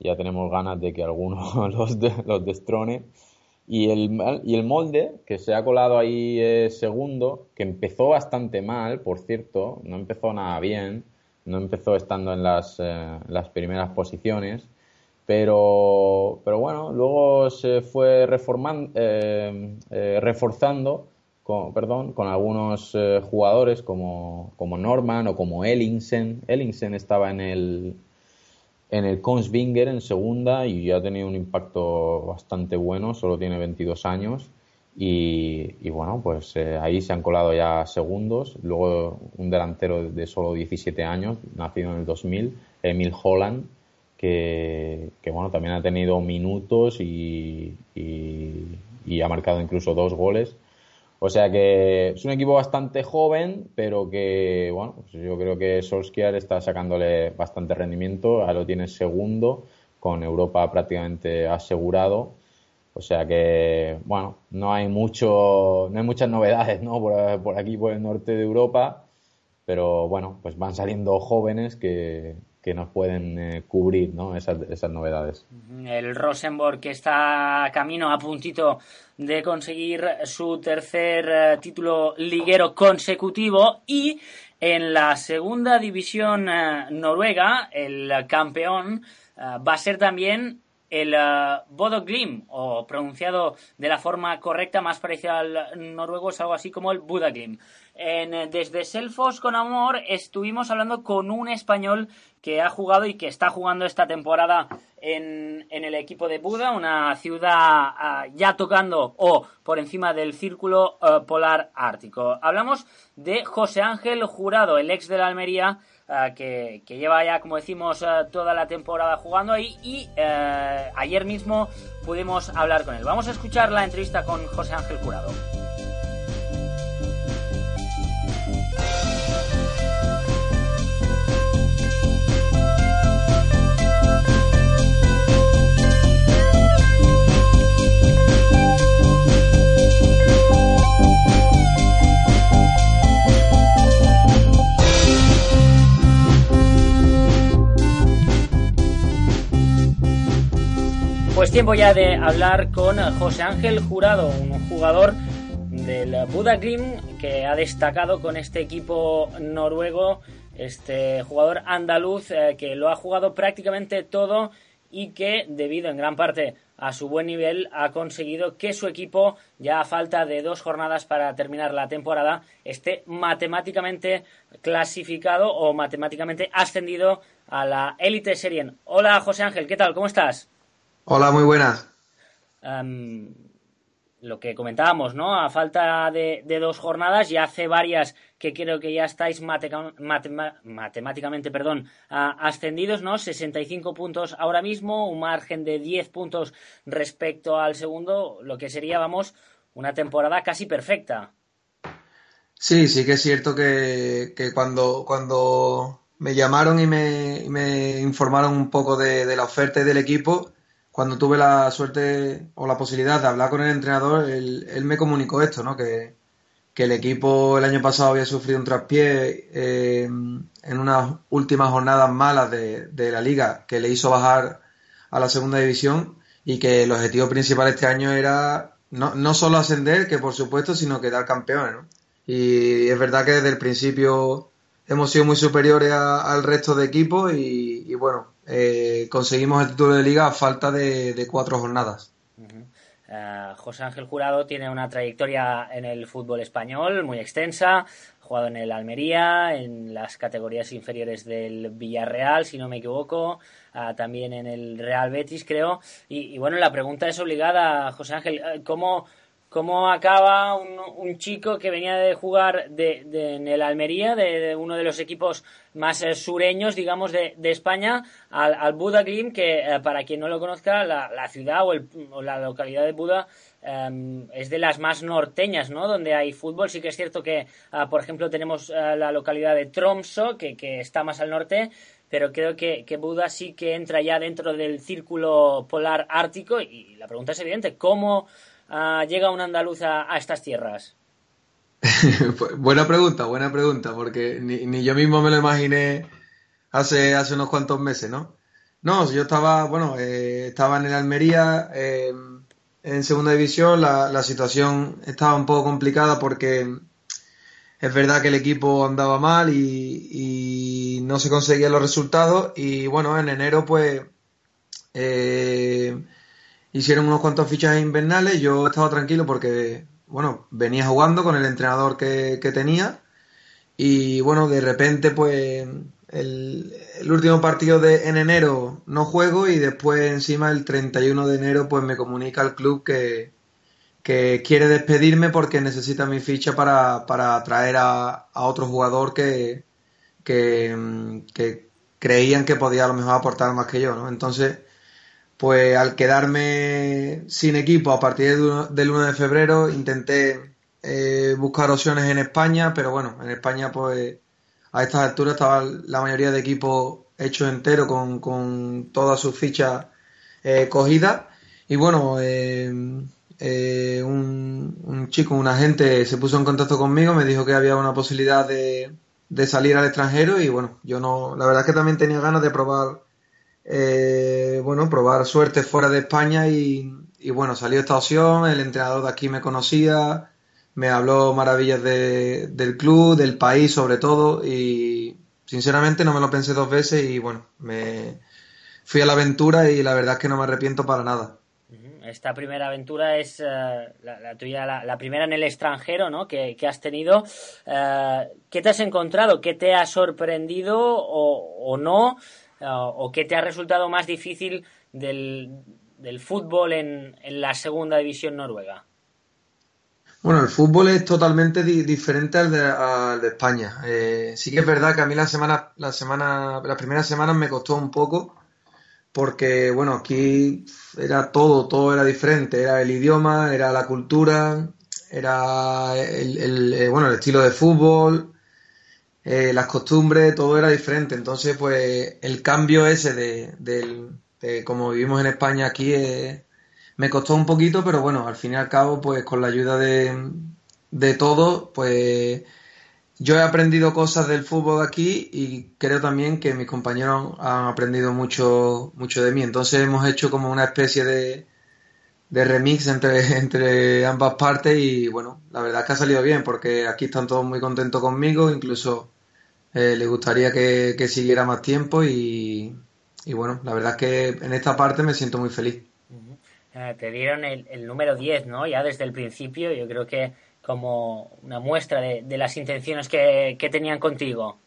Speaker 3: ya tenemos ganas de que alguno los, de, destrone. Y el, y el molde, que se ha colado ahí eh, segundo, que empezó bastante mal, por cierto, no empezó nada bien, no empezó estando en las, eh, las primeras posiciones, pero, pero bueno, luego se fue reformando, eh, reforzando con, perdón, con algunos jugadores como, como Norman o como Ellingsen. Ellingsen estaba en el, en el Kongsvinger en segunda y ha tenido un impacto bastante bueno, solo tiene 22 años y, bueno, pues eh, ahí se han colado ya segundos. Luego un delantero de solo 17 años, nacido en el 2000, Emil Holland, que, bueno, también ha tenido minutos y, ha marcado incluso dos goles. O sea que es un equipo bastante joven, pero que, bueno, pues yo creo que Solskjaer está sacándole bastante rendimiento. Ahora lo tiene segundo, con Europa prácticamente asegurado. O sea que, bueno, no hay mucho, no hay muchas novedades, ¿no? Por, aquí, por el norte de Europa. Pero bueno, pues van saliendo jóvenes que, que nos pueden eh, cubrir ¿no? esas, esas, novedades.
Speaker 2: El Rosenborg que está camino a puntito de conseguir su tercer eh, título liguero consecutivo y en la segunda división eh, noruega el campeón va a ser también el Bodo Glim, o pronunciado de la forma correcta, más parecida al noruego, es algo así como el Buda Glim. En, desde Selfos con Amor estuvimos hablando con un español que ha jugado y que está jugando esta temporada en, el equipo de Buda, una ciudad ah, ya tocando o por encima del círculo eh, polar ártico. Hablamos de José Ángel Jurado, el ex de la Almería, ah, que, lleva ya, como decimos, ah, toda la temporada jugando ahí y eh, ayer mismo pudimos hablar con él. Vamos a escuchar la entrevista con José Ángel Jurado. Pues tiempo ya de hablar con José Ángel Jurado, un jugador del Buda Grim que ha destacado con este equipo noruego, este jugador andaluz eh, que lo ha jugado prácticamente todo y que debido en gran parte a su buen nivel ha conseguido que su equipo, ya a falta de dos jornadas para terminar la temporada, esté matemáticamente clasificado o matemáticamente ascendido a la élite serien. Hola José Ángel, ¿qué tal? ¿Cómo estás?
Speaker 4: Hola, muy buenas.
Speaker 2: lo que comentábamos, ¿no? A falta de, dos jornadas, ya hace varias que creo que ya estáis matemáticamente perdón, ascendidos, ¿no? 65 puntos ahora mismo, un margen de 10 puntos respecto al segundo, lo que sería, vamos, una temporada casi perfecta.
Speaker 4: Sí, sí que es cierto que, cuando, cuando me llamaron y me, informaron un poco de, de la oferta del equipo, cuando tuve la suerte o la posibilidad de hablar con el entrenador, él, me comunicó esto, ¿no? Que, el equipo el año pasado había sufrido un traspié eh, en unas últimas jornadas malas de, la liga que le hizo bajar a la segunda división y que el objetivo principal este año era no, solo ascender, que por supuesto, sino quedar campeones, ¿no? Y es verdad que desde el principio hemos sido muy superiores al resto de equipos y, bueno, eh, conseguimos el título de liga a falta de, cuatro jornadas.
Speaker 2: Eh, José Ángel Jurado tiene una trayectoria en el fútbol español muy extensa, jugado en el Almería, en las categorías inferiores del Villarreal, si no me equivoco, ah, también en el Real Betis, creo. Y, y, bueno, la pregunta es obligada, José Ángel, eh, ¿cómo, cómo acaba un, chico que venía de jugar de, en el Almería, de, uno de los equipos más eh, sureños, digamos, de, España, al, al, Buda Glim, que eh, para quien no lo conozca, la, ciudad o, la localidad de Buda em, es de las más norteñas, ¿no? Donde hay fútbol. Sí que es cierto que, ah, por ejemplo, tenemos eh, la localidad de Tromso, que, está más al norte, pero creo que, que, Buda sí que entra ya dentro del círculo polar ártico y la pregunta es evidente, ¿cómo llega un andaluz a, estas tierras?
Speaker 4: buena pregunta, buena pregunta, porque ni, yo mismo me lo imaginé hace, hace unos cuantos meses, ¿no? No, yo estaba, bueno, eh, estaba en el Almería eh, en segunda división, la, situación estaba un poco complicada porque es verdad que el equipo andaba mal y, y no se conseguían los resultados y bueno, en enero pues eh, hicieron unos cuantos fichajes invernales, yo estaba tranquilo porque, bueno, venía jugando con el entrenador que, tenía y, bueno, de repente, pues, el, último partido de, en enero no juego y después encima el 31 de enero, pues, me comunica el club que, que quiere despedirme porque necesita mi ficha para, para traer a, a otro jugador que, que, que creían que podía a lo mejor aportar más que yo, ¿no? Entonces, pues al quedarme sin equipo a partir del 1 de febrero intenté eh, buscar opciones en España, pero bueno, en España pues a estas alturas estaba la mayoría de equipos hechos entero con, con todas sus fichas eh, cogidas. Y bueno, eh, un, un, chico, un agente se puso en contacto conmigo, me dijo que había una posibilidad de, de salir al extranjero y bueno, yo no, la verdad es que también tenía ganas de probar eh, bueno, probar suerte fuera de España y, bueno, salió esta opción, el entrenador de aquí me conocía, me habló maravillas del club, del país sobre todo y sinceramente no me lo pensé dos veces y bueno, me fui a la aventura y la verdad es que no me arrepiento para nada.
Speaker 2: Esta primera aventura es eh, la, tuya, la, primera en el extranjero ¿no? que, has tenido. Eh, ¿Qué te has encontrado? ¿Qué te ha sorprendido o no? O qué te ha resultado más difícil del, fútbol en, la segunda división noruega?
Speaker 4: Bueno, el fútbol es totalmente diferente al de, España. Eh, sí que es verdad que a mí la semana, la semana, las primeras semanas me costó un poco porque, bueno, aquí era todo, todo era diferente. Era el idioma, era la cultura, era el, eh, bueno, el estilo de fútbol, eh, las costumbres, todo era diferente. Entonces, pues el cambio ese de, de, como vivimos en España aquí eh, me costó un poquito, pero bueno, al fin y al cabo, pues con la ayuda de, de todos, pues yo he aprendido cosas del fútbol aquí y creo también que mis compañeros han aprendido mucho, mucho de mí. Entonces hemos hecho como una especie de, de remix entre, entre ambas partes y bueno, la verdad es que ha salido bien porque aquí están todos muy contentos conmigo, incluso eh, le gustaría que, siguiera más tiempo y, bueno, la verdad es que en esta parte me siento muy feliz.
Speaker 2: Eh, te dieron el, número 10, ¿no? Ya desde el principio, yo creo que como una muestra de, las intenciones que, tenían contigo.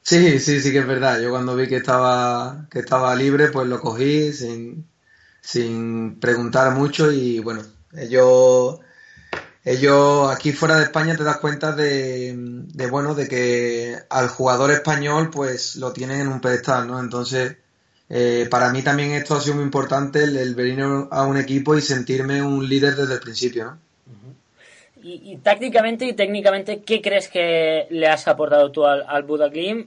Speaker 4: Sí, sí, sí que es verdad. Yo cuando vi que estaba, que estaba libre, pues lo cogí sin, sin preguntar mucho y bueno, ellos ellos aquí fuera de España te das cuenta de, bueno de que al jugador español pues lo tienen en un pedestal no entonces eh, para mí también esto ha sido muy importante el, venir a un equipo y sentirme un líder desde el principio ¿no?
Speaker 2: y, tácticamente y técnicamente qué crees que le has aportado tú al, al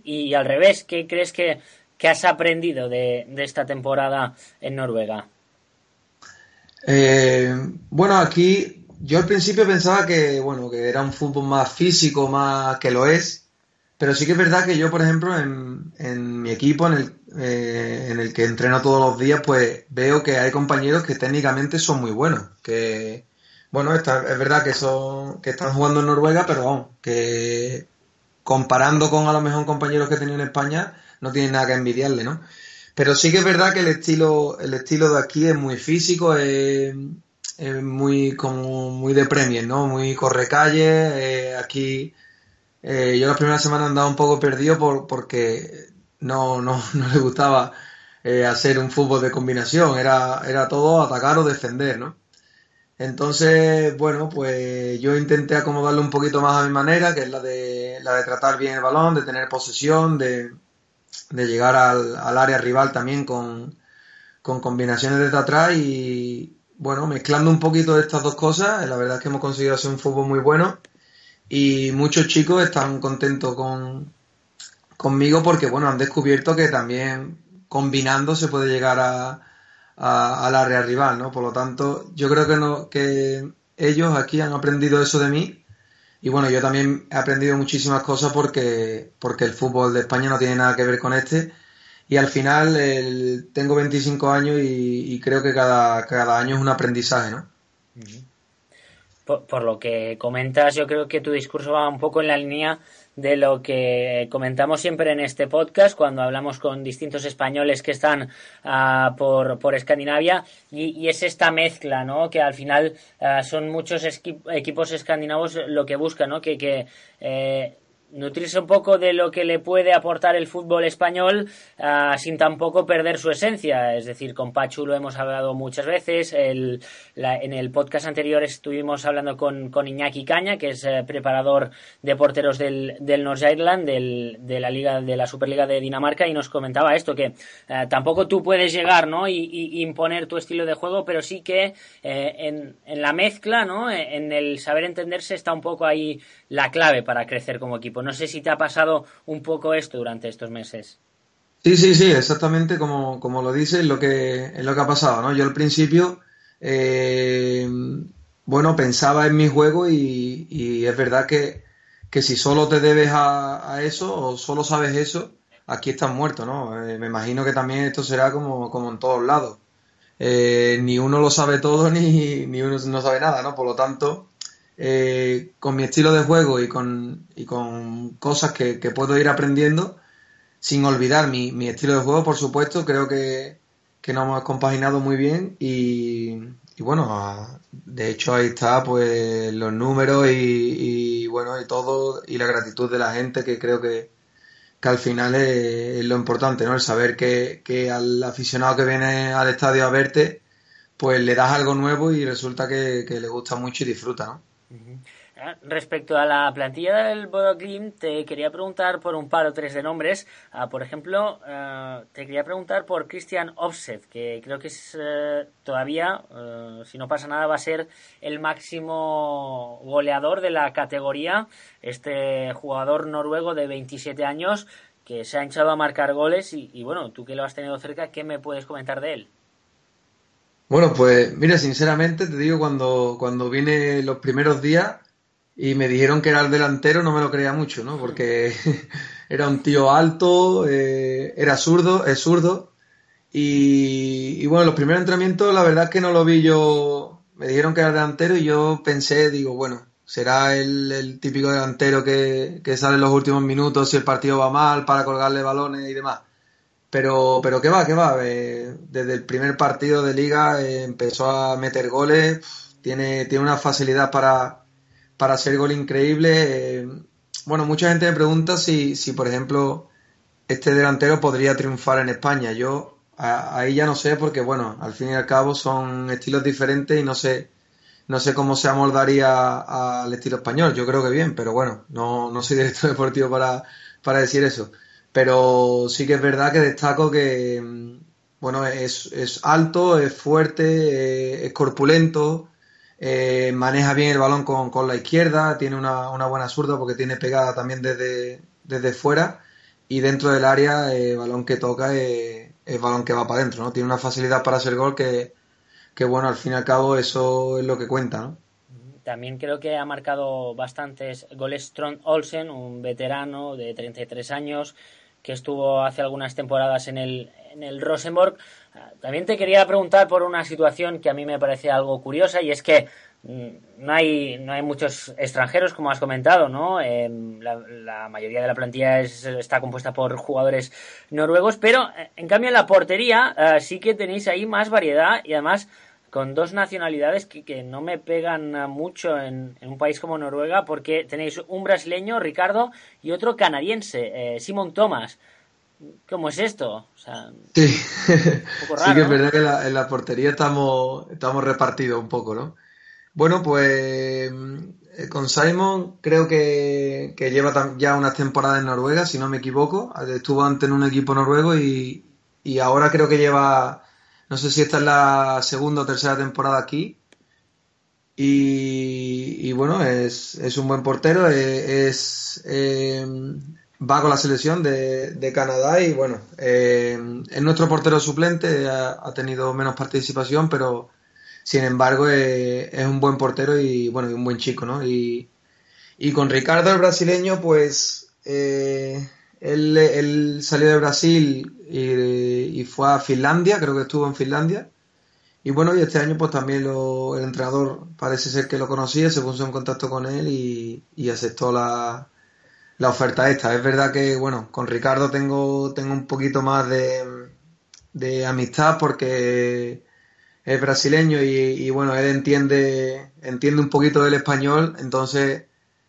Speaker 2: y al revés qué crees que, has aprendido de, de esta temporada en Noruega
Speaker 4: eh, bueno aquí yo al principio pensaba que, bueno, que era un fútbol más físico, más que lo es, pero sí que es verdad que yo, por ejemplo, en, en mi equipo, en el, eh, en el que entreno todos los días, pues veo que hay compañeros que técnicamente son muy buenos. Que, bueno, es verdad que, son, que están jugando en Noruega, pero vamos, que comparando con a lo mejor compañeros que he tenido en España, no tienen nada que envidiarle, ¿no? Pero sí que es verdad que el estilo, el estilo de aquí es muy físico, es, muy como muy de Premier, ¿no? Muy corre calle. Eh, aquí eh, yo la primera semana andaba un poco perdido por, porque no, no, no le gustaba eh, hacer un fútbol de combinación, era, era todo atacar o defender, ¿no? Entonces, bueno, pues yo intenté acomodarlo un poquito más a mi manera, que es la de, la de tratar bien el balón, de tener posesión, de, de llegar al, al, área rival también con, con combinaciones desde atrás y, bueno, mezclando un poquito estas dos cosas, la verdad es que hemos conseguido hacer un fútbol muy bueno y muchos chicos están contentos con, conmigo porque, bueno, han descubierto que también combinando se puede llegar a, al área rival, ¿no? Por lo tanto, yo creo que, que ellos aquí han aprendido eso de mí y bueno, yo también he aprendido muchísimas cosas porque, porque el fútbol de España no tiene nada que ver con este y al final tengo 25 años y, creo que cada, cada, año es un aprendizaje, ¿no?
Speaker 2: Por, lo que comentas, yo creo que tu discurso va un poco en la línea de lo que comentamos siempre en este podcast cuando hablamos con distintos españoles que están uh, por, por, Escandinavia y, es esta mezcla, ¿no? Que al final uh, son muchos equipos escandinavos lo que buscan, ¿no? Que, que eh, nutrirse un poco de lo que le puede aportar el fútbol español uh, sin tampoco perder su esencia. Es decir, con Pachu lo hemos hablado muchas veces. En el podcast anterior estuvimos hablando con, con Iñaki Caña, que es eh, preparador de porteros del, del North Ireland, del, de la liga, de la Superliga de Dinamarca, y nos comentaba esto, que uh, tampoco tú puedes llegar, ¿no? Y, imponer tu estilo de juego, pero sí que eh, en, en, la mezcla, ¿no? En el saber entenderse está un poco ahí la clave para crecer como equipo. No sé si te ha pasado un poco esto durante estos meses.
Speaker 4: Sí, sí, sí, exactamente como, como lo dices, es lo que, es lo que ha pasado, ¿no? Yo al principio, eh, bueno, pensaba en mi juego y, es verdad que, que, si solo te debes a, eso o solo sabes eso, aquí estás muerto, ¿no? Eh, me imagino que también esto será como, como en todos lados. Eh, ni uno lo sabe todo ni, ni uno no sabe nada, ¿no? Por lo tanto, eh, con mi estilo de juego y con, y con cosas que, puedo ir aprendiendo, sin olvidar mi, mi, estilo de juego, por supuesto, creo que, que nos hemos compaginado muy bien y, y bueno, de hecho ahí está pues los números y, y, bueno, y todo, y la gratitud de la gente que creo que, que al final es, lo importante, ¿no? El saber que, que al aficionado que viene al estadio a verte, pues le das algo nuevo y resulta que, que le gusta mucho y disfruta, ¿no?
Speaker 2: Ah, respecto a la plantilla del Bodo te quería preguntar por un par o tres de nombres. Ah, por ejemplo, ah, te quería preguntar por Christian Offset, que creo que es eh, todavía, eh, si no pasa nada, va a ser el máximo goleador de la categoría. Este jugador noruego de 27 años que se ha hinchado a marcar goles y, y bueno, tú que lo has tenido cerca, ¿qué me puedes comentar de él?
Speaker 4: Bueno, pues mira, sinceramente te digo, cuando, cuando vine los primeros días y me dijeron que era el delantero, no me lo creía mucho, ¿no? Porque era un tío alto, eh, era zurdo, es zurdo. Y, bueno, los primeros entrenamientos, la verdad es que no lo vi yo. Me dijeron que era delantero y yo pensé, digo, bueno, será el, el típico delantero que, que sale en los últimos minutos si el partido va mal para colgarle balones y demás. Pero, pero qué va, qué va. Eh, desde el primer partido de liga eh, empezó a meter goles. Tiene, tiene una facilidad para, para hacer gol increíble. Eh, bueno, mucha gente me pregunta si, si, por ejemplo, este delantero podría triunfar en España. Yo ahí ya no sé porque, bueno, al fin y al cabo son estilos diferentes y no sé, no sé cómo se amoldaría al estilo español. Yo creo que bien, pero bueno, no, no soy director deportivo para, para decir eso. Pero sí que es verdad que destaco que, mm, bueno, es, es alto, es fuerte, eh, es corpulento, eh, maneja bien el balón con, con la izquierda, tiene una, una, buena zurda porque tiene pegada también desde, desde fuera y dentro del área el balón que toca es, el balón que va para adentro, ¿no? Tiene una facilidad para hacer gol que, que, bueno, al fin y al cabo eso es lo que cuenta, ¿no?
Speaker 2: También creo que ha marcado bastantes goles Strong Olsen, un veterano de 33 años, que estuvo hace algunas temporadas en el, en el Rosenborg. También te quería preguntar por una situación que a mí me parece algo curiosa y es que mm, no hay, no hay muchos extranjeros, como has comentado, ¿no? Em, la, mayoría de la plantilla está compuesta por jugadores noruegos, pero eh, en cambio en la portería eh, sí que tenéis ahí más variedad y además con dos nacionalidades que, no me pegan mucho en, un país como Noruega porque tenéis un brasileño, Ricardo, y otro canadiense, eh, Simon Thomas. ¿Cómo es esto?
Speaker 4: sí, sí que es verdad que en la portería estamos, estamos repartidos un poco, ¿no? Bueno, pues eh, con Simon creo que, lleva ya unas temporadas en Noruega, si no me equivoco. Estuvo antes en un equipo noruego y, ahora creo que lleva, no sé si esta es la segunda o tercera temporada aquí. Y, bueno, es, un buen portero, eh, es, eh, va con la selección de, Canadá y bueno, eh, es nuestro portero suplente, ha, tenido menos participación, pero sin embargo es un buen portero y bueno, y un buen chico, ¿no? Y, con Ricardo el brasileño, pues él, salió de Brasil y, fue a Finlandia, creo que estuvo en Finlandia. Y bueno, y este año pues también lo, el entrenador parece ser que lo conocía, se puso en contacto con él y aceptó la, la oferta esta. Es verdad que, bueno, con Ricardo tengo, tengo un poquito más de, amistad porque es brasileño y, bueno, él entiende, entiende un poquito del español, entonces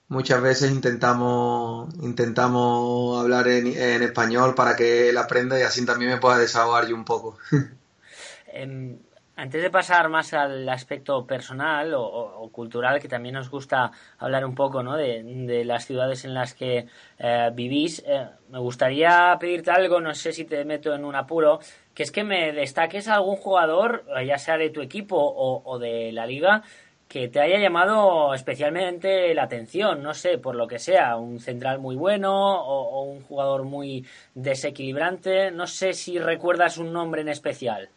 Speaker 4: muchas veces intentamos, intentamos hablar en, en español para que él aprenda y así también me pueda desahogar yo un poco.
Speaker 2: Antes de pasar más al aspecto personal o, cultural, que también nos gusta hablar un poco ¿no? de, las ciudades en las que eh, vivís, eh, me gustaría pedirte algo, no sé si te meto en un apuro, que es que me destaques a algún jugador, ya sea de tu equipo o, de la liga, que te haya llamado especialmente la atención, no sé, por lo que sea, un central muy bueno o un jugador muy desequilibrante, no sé si recuerdas un nombre en especial.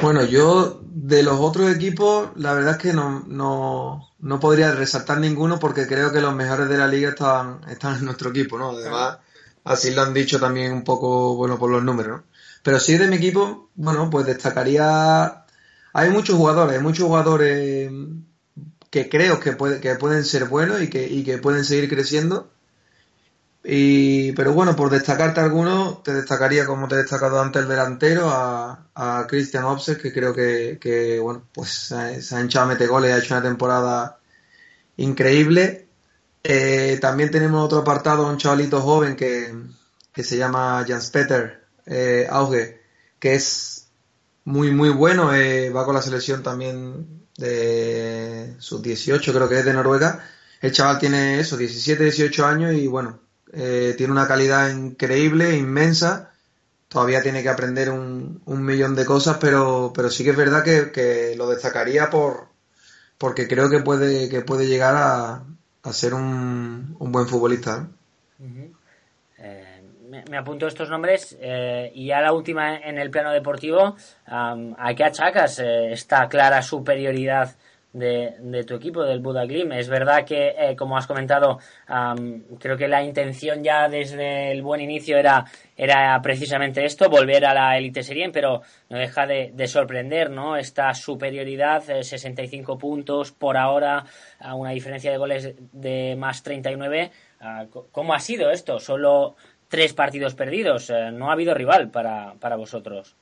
Speaker 4: Bueno, yo de los otros equipos, la verdad es que no, no, no podría resaltar ninguno porque creo que los mejores de la liga están, están en nuestro equipo, ¿no? Además, así lo han dicho también un poco, bueno, por los números, ¿no? Pero sí de mi equipo, bueno, pues destacaría. Hay muchos jugadores, hay muchos jugadores que creo que, puede, que pueden ser buenos y que, y que pueden seguir creciendo. Y, pero bueno, por destacarte alguno, te destacaría, como te he destacado antes, el delantero, a, a Christian Obses, que creo que, bueno, pues se ha hinchado a meter goles, ha hecho una temporada increíble. Eh, también tenemos otro apartado, un chavalito joven que, se llama Jans Peter eh, Auge, que es muy, muy bueno, eh, va con la selección también de sus 18, creo que es de Noruega. El chaval tiene eso, 17, 18 años y bueno, eh, tiene una calidad increíble, inmensa. Todavía tiene que aprender un, millón de cosas, pero, pero sí que es verdad que, lo destacaría por porque creo que puede, que puede llegar a, ser un, buen futbolista.
Speaker 2: Eh, me, apunto estos nombres eh, y ya la última en el plano deportivo, ¿a qué achacas esta clara superioridad de, tu equipo, del Buda Glim. Es verdad que, eh, como has comentado, creo que la intención ya desde el buen inicio era, era precisamente esto, volver a la Elite Serie, pero no deja de, sorprender, ¿no? Esta superioridad, 65 eh, puntos por ahora, a una diferencia de goles de más 39. Ah, ¿Cómo ha sido esto? Solo tres partidos perdidos. Eh, no ha habido rival para, para vosotros.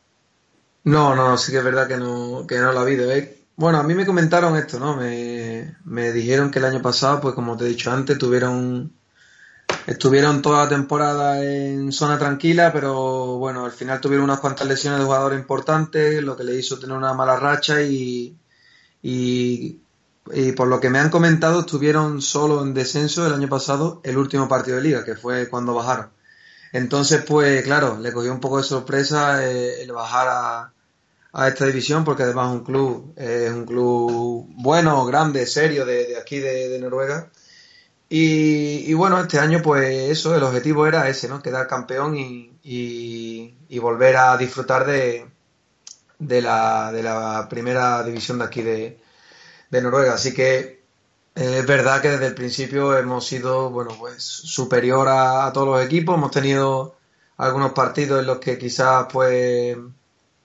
Speaker 4: No, no, sí que es verdad que no, que no lo ha habido. ¿eh? Bueno, a mí me comentaron esto, ¿no? Me, me dijeron que el año pasado, pues como te he dicho antes, tuvieron estuvieron toda la temporada en zona tranquila, pero bueno, al final tuvieron unas cuantas lesiones de jugadores importantes, lo que le hizo tener una mala racha y, y, y, por lo que me han comentado, estuvieron solo en descenso el año pasado, el último partido de liga, que fue cuando bajaron. Entonces, pues claro, le cogió un poco de sorpresa eh, el bajar a, esta división porque además es un club es un club bueno, grande, serio de, aquí de, Noruega. Y, bueno, este año pues eso, el objetivo era ese, ¿no? Quedar campeón y, y, volver a disfrutar de, de, la, de la primera división de aquí de, de Noruega. Así que es verdad que desde el principio hemos sido, bueno, pues superior a, todos los equipos. Hemos tenido algunos partidos en los que quizás, pues,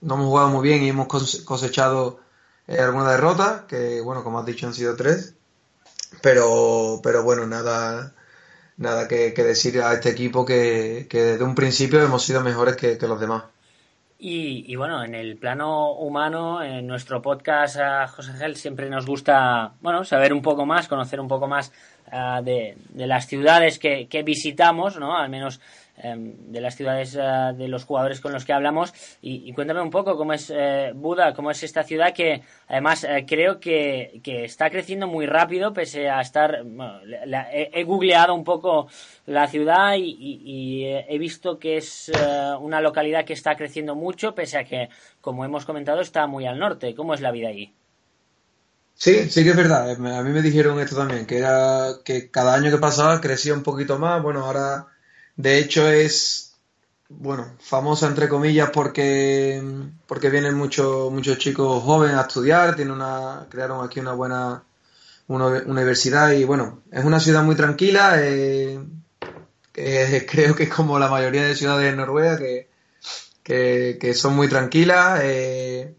Speaker 4: no hemos jugado muy bien y hemos cosechado eh, alguna derrota, que, bueno, como has dicho, han sido tres. Pero, pero bueno, nada, nada que, decir a este equipo que, desde un principio hemos sido mejores que los demás.
Speaker 2: Y, bueno, en el plano humano, en nuestro podcast, a José Ángel, siempre nos gusta, bueno, saber un poco más, conocer un poco más ah, de, de, las ciudades que, que visitamos, ¿no? Al menos de las ciudades eh, de los jugadores con los que hablamos y, cuéntame un poco cómo es eh, Buda, cómo es esta ciudad que además eh, creo que, está creciendo muy rápido pese a estar, he, googleado un poco la ciudad y, he visto que es una localidad que está creciendo mucho pese a que, como hemos comentado, está muy al norte. ¿Cómo es la vida allí?
Speaker 4: Sí, sí que es verdad. A mí me dijeron esto también, que era que cada año que pasaba crecía un poquito más. Bueno, ahora de hecho, es, bueno, famosa entre comillas porque, porque vienen muchos muchos chicos jóvenes a estudiar, tiene una, crearon aquí una buena una universidad y bueno, es una ciudad muy tranquila, eh, creo que es como la mayoría de ciudades de Noruega que, que, son muy tranquilas. Eh,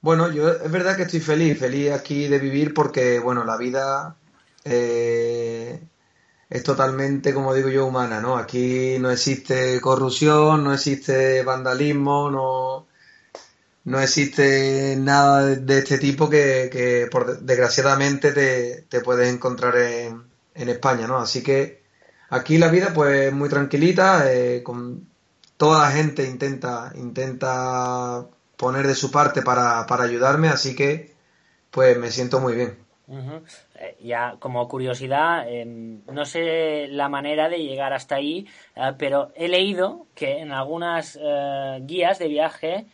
Speaker 4: bueno, yo es verdad que estoy feliz, feliz aquí de vivir porque, bueno, la vida eh, es totalmente, como digo yo, humana, ¿no? Aquí no existe corrupción, no existe vandalismo, no, no existe nada de este tipo que, por, desgraciadamente te, te, puedes encontrar en, en, España, ¿no? Así que aquí la vida pues muy tranquilita, eh, con toda la gente intenta, intenta poner de su parte para, para ayudarme, así que pues me siento muy bien.
Speaker 2: Eh, ya como curiosidad, em, no sé la manera de llegar hasta ahí, eh, pero he leído que en algunas eh, guías de viaje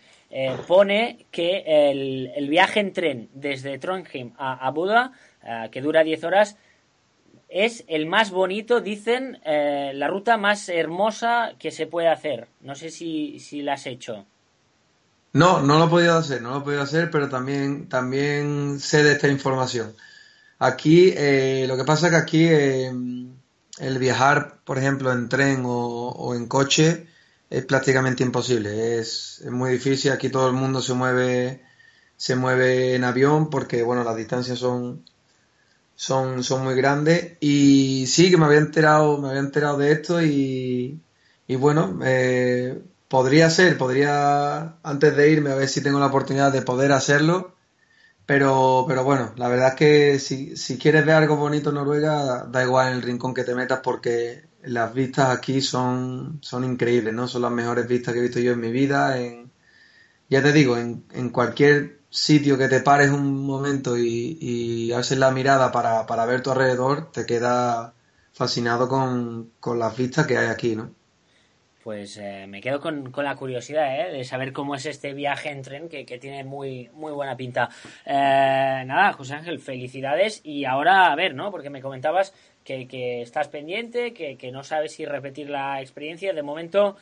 Speaker 2: pone que el, viaje en tren desde Trondheim a, Buda, que dura 10 horas, es el más bonito, dicen, la ruta más hermosa que se puede hacer. No sé si, si la has hecho.
Speaker 4: No, no lo he podido hacer, no lo he podido hacer, pero también, también sé de esta información. Aquí, eh, lo que pasa es que aquí eh, el viajar, por ejemplo, en tren o, en coche es prácticamente imposible. Es, muy difícil. Aquí todo el mundo se mueve, se mueve en avión porque, bueno, las distancias son, son, son muy grandes. Y sí que me había enterado, me había enterado de esto y, y bueno, eh, podría ser, podría antes de irme a ver si tengo la oportunidad de poder hacerlo pero, pero bueno, la verdad es que si, si quieres ver algo bonito en Noruega, da igual en el rincón que te metas porque las vistas aquí son, son increíbles, ¿no? Son las mejores vistas que he visto yo en mi vida. En, ya te digo, en, en cualquier sitio que te pares un momento y, y haces la mirada para, para ver tu alrededor, te queda fascinado con, con las vistas que hay aquí, ¿no?
Speaker 2: Pues eh, me quedo con, con la curiosidad ¿eh? de saber cómo es este viaje en tren que, tiene muy, muy buena pinta. Eh, nada, José Ángel, felicidades y ahora a ver, ¿no? Porque me comentabas que, que estás pendiente, que, que, no sabes si repetir la experiencia. De momento,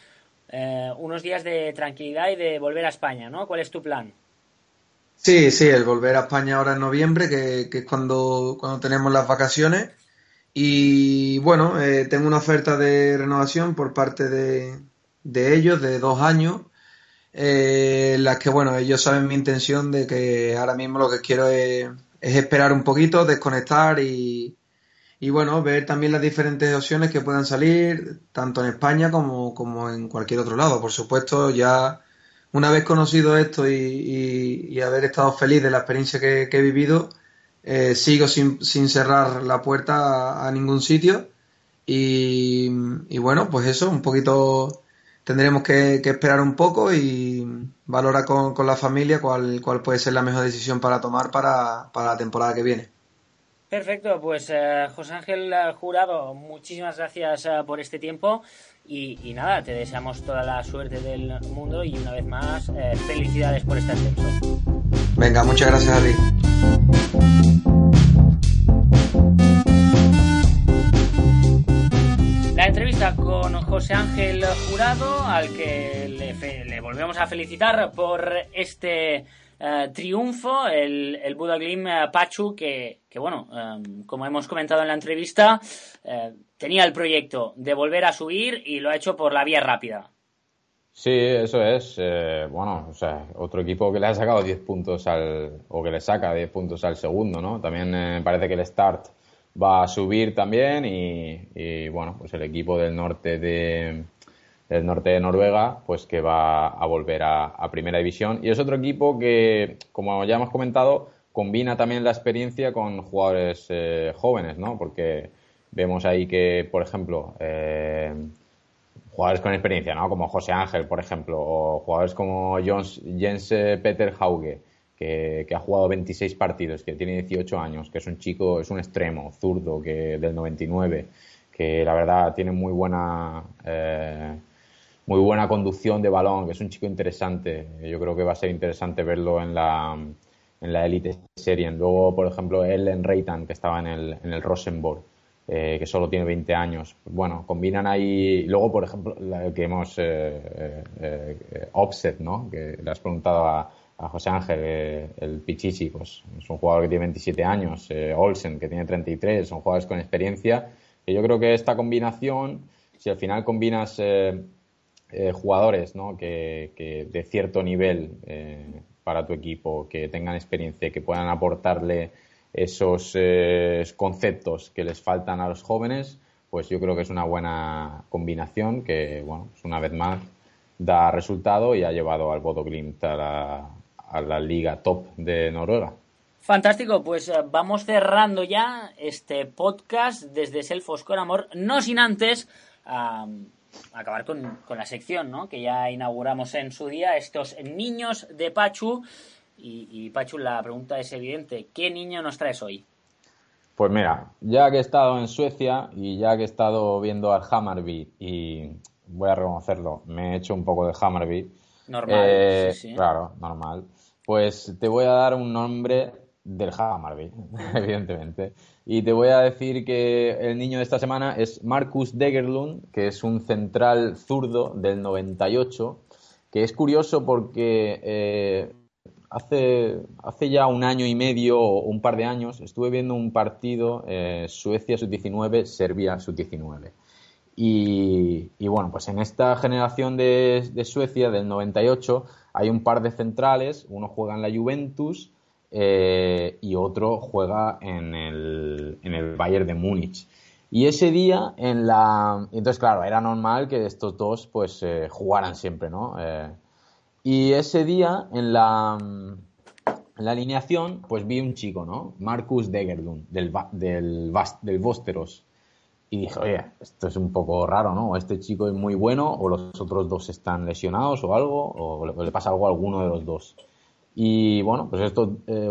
Speaker 2: unos días de tranquilidad y de volver a España, ¿no? ¿Cuál es tu plan?
Speaker 4: Sí, sí, el volver a España ahora en noviembre, que, que es cuando, cuando tenemos las vacaciones y bueno, eh, tengo una oferta de renovación por parte de, de ellos de dos años, eh, las que bueno, ellos saben mi intención de que ahora mismo lo que quiero es, esperar un poquito, desconectar y, y bueno, ver también las diferentes opciones que puedan salir, tanto en España como, como en cualquier otro lado. Por supuesto, ya una vez conocido esto y, y, haber estado feliz de la experiencia que he vivido, eh, sigo sin, sin, cerrar la puerta a, ningún sitio y, bueno, pues eso, un poquito tendremos que, esperar un poco y valorar con, con, la familia cuál, cuál puede ser la mejor decisión para tomar para, para la temporada que viene.
Speaker 2: Perfecto, pues eh, José Ángel Jurado, muchísimas gracias eh, por este tiempo y, y, nada, te deseamos toda la suerte del mundo y una vez más, felicidades por este ascenso.
Speaker 4: Venga, muchas gracias a ti.
Speaker 2: Entrevista con José Ángel Jurado, al que le, volvemos a felicitar por este triunfo, el, el Buda Glim Pachu, que, bueno, como hemos comentado en la entrevista, tenía el proyecto de volver a subir y lo ha hecho por la vía rápida.
Speaker 3: Sí, eso es. Eh, bueno, o sea, otro equipo que le ha sacado 10 puntos al, o que le saca 10 puntos al segundo, ¿no? También eh, parece que el Start va a subir también y, bueno, pues el equipo del norte de, del norte de Noruega, pues que va a volver a, Primera División. Y es otro equipo que, como ya hemos comentado, combina también la experiencia con jugadores eh, jóvenes, ¿no? Porque vemos ahí que, por ejemplo, eh, jugadores con experiencia, ¿no? Como José Ángel, por ejemplo, o jugadores como Jens, Jens Peter Hauge, que, ha jugado 26 partidos, que tiene 18 años, que es un chico, es un extremo, zurdo, que del 99, que la verdad tiene muy buena eh, muy buena conducción de balón, que es un chico interesante. Yo creo que va a ser interesante verlo en la en la Elite Serie. Luego, por ejemplo, Ellen Reitan, que estaba en el, en el Rosenborg eh, que solo tiene 20 años. Bueno, combinan ahí. Luego, por ejemplo, la que hemos. Eh, eh, Offset, ¿no? Que le has preguntado a, José Ángel, el Pichichi, pues es un jugador que tiene 27 años. Olsen, que tiene 33, son jugadores con experiencia. Que yo creo que esta combinación, si al final combinas. jugadores ¿no? que, que, de cierto nivel para tu equipo, que tengan experiencia, que puedan aportarle esos eh, conceptos que les faltan a los jóvenes, pues yo creo que es una buena combinación que, bueno, pues una vez más da resultado y ha llevado al Bodo Glimt a a la liga top de Noruega.
Speaker 2: Fantástico, pues eh, vamos cerrando ya este podcast desde Selfos con Amor, no sin antes acabar con, con, la sección ¿no? que ya inauguramos en su día, estos niños de Pachu y, Pachu, la pregunta es evidente. ¿Qué niño nos traes hoy?
Speaker 3: Pues mira, ya que he estado en Suecia y ya que he estado viendo al Hammarby y voy a reconocerlo, me he hecho un poco de Hammarby.
Speaker 2: Normal, eh, sí, sí.
Speaker 3: Claro, normal. Pues te voy a dar un nombre del Hammarby, evidentemente. Y te voy a decir que el niño de esta semana es Marcus Degerlund, que es un central zurdo del 98, que es curioso porque eh, hace, hace ya un año y medio o un par de años estuve viendo un partido eh, Suecia sub-19, Serbia sub-19. Y, bueno, pues en esta generación de, Suecia del 98 hay un par de centrales, uno juega en la Juventus eh, y otro juega en el, en el Bayern de Múnich. Y ese día en la... Entonces, claro, era normal que estos dos pues eh, jugaran siempre, ¿no? Y ese día, en la, en la alineación, pues vi un chico, ¿no? Marcus Degerlund, del, del, del Vosteros. Y dije, oye, esto es un poco raro, ¿no? Este chico es muy bueno, o los otros dos están lesionados o algo, o le, pasa algo a alguno de los dos. Y bueno, pues esto, eh,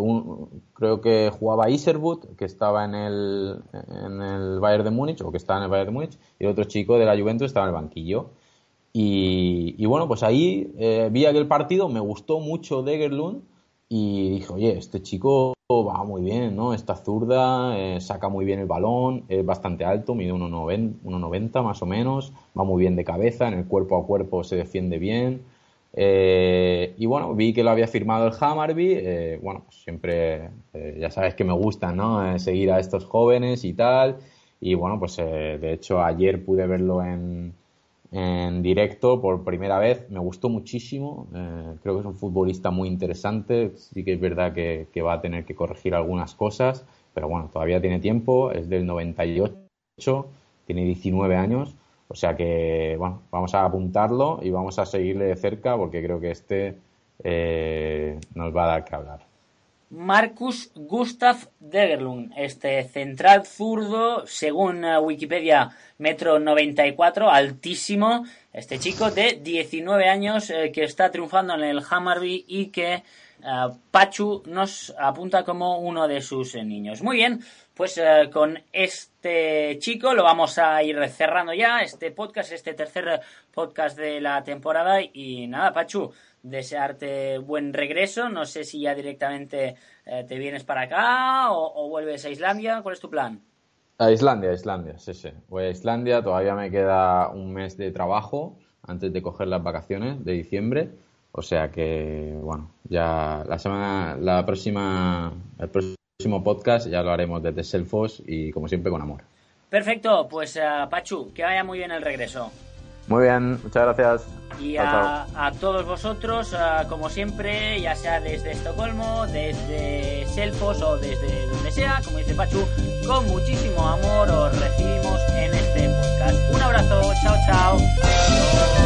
Speaker 3: creo que jugaba Iserwood, que estaba en el, en el Bayern de Múnich, o que estaba en el Bayern de Múnich, y el otro chico de la Juventus estaba en el banquillo. Y, bueno, pues ahí eh, vi aquel partido, me gustó mucho Degerlund y dije, oye, este chico va muy bien, ¿no? Esta zurda, eh, saca muy bien el balón, es bastante alto, mide 1,90 más o menos, va muy bien de cabeza, en el cuerpo a cuerpo se defiende bien. Eh, y bueno, vi que lo había firmado el Hammarby. bueno, pues siempre, ya sabes que me gusta, ¿no? seguir a estos jóvenes y tal. Y bueno, pues de hecho ayer pude verlo en, en directo por primera vez. Me gustó muchísimo. Eh, creo que es un futbolista muy interesante. Sí que es verdad que, va a tener que corregir algunas cosas, pero bueno, todavía tiene tiempo. Es del 98, tiene 19 años. O sea que, bueno, vamos a apuntarlo y vamos a seguirle de cerca porque creo que este eh, nos va a dar que hablar.
Speaker 2: Marcus Gustav Degerlund, este central zurdo, según eh, Wikipedia, metro 94, altísimo, este chico de 19 años eh, que está triunfando en el Hammarby y que eh, Pachu nos apunta como uno de sus niños. Muy bien, pues con este chico lo vamos a ir cerrando ya, este podcast, este tercer podcast de la temporada y nada, Pachu, desearte buen regreso. No sé si ya directamente eh, te vienes para acá o, vuelves a Islandia. ¿Cuál es tu plan?
Speaker 3: A Islandia, Islandia, sí, sí. Voy a Islandia, todavía me queda un mes de trabajo antes de coger las vacaciones de diciembre. O sea que, bueno, ya la semana, la próxima, podcast ya lo haremos desde Selfos y como siempre con amor.
Speaker 2: Perfecto, pues uh, Pachu, que vaya muy bien el regreso.
Speaker 3: Muy bien, muchas gracias.
Speaker 2: Y a, a, todos vosotros, uh, como siempre, ya sea desde Estocolmo, desde Selfos o desde donde sea, como dice Pachu, con muchísimo amor os recibimos en este podcast. Un abrazo, chao, chao.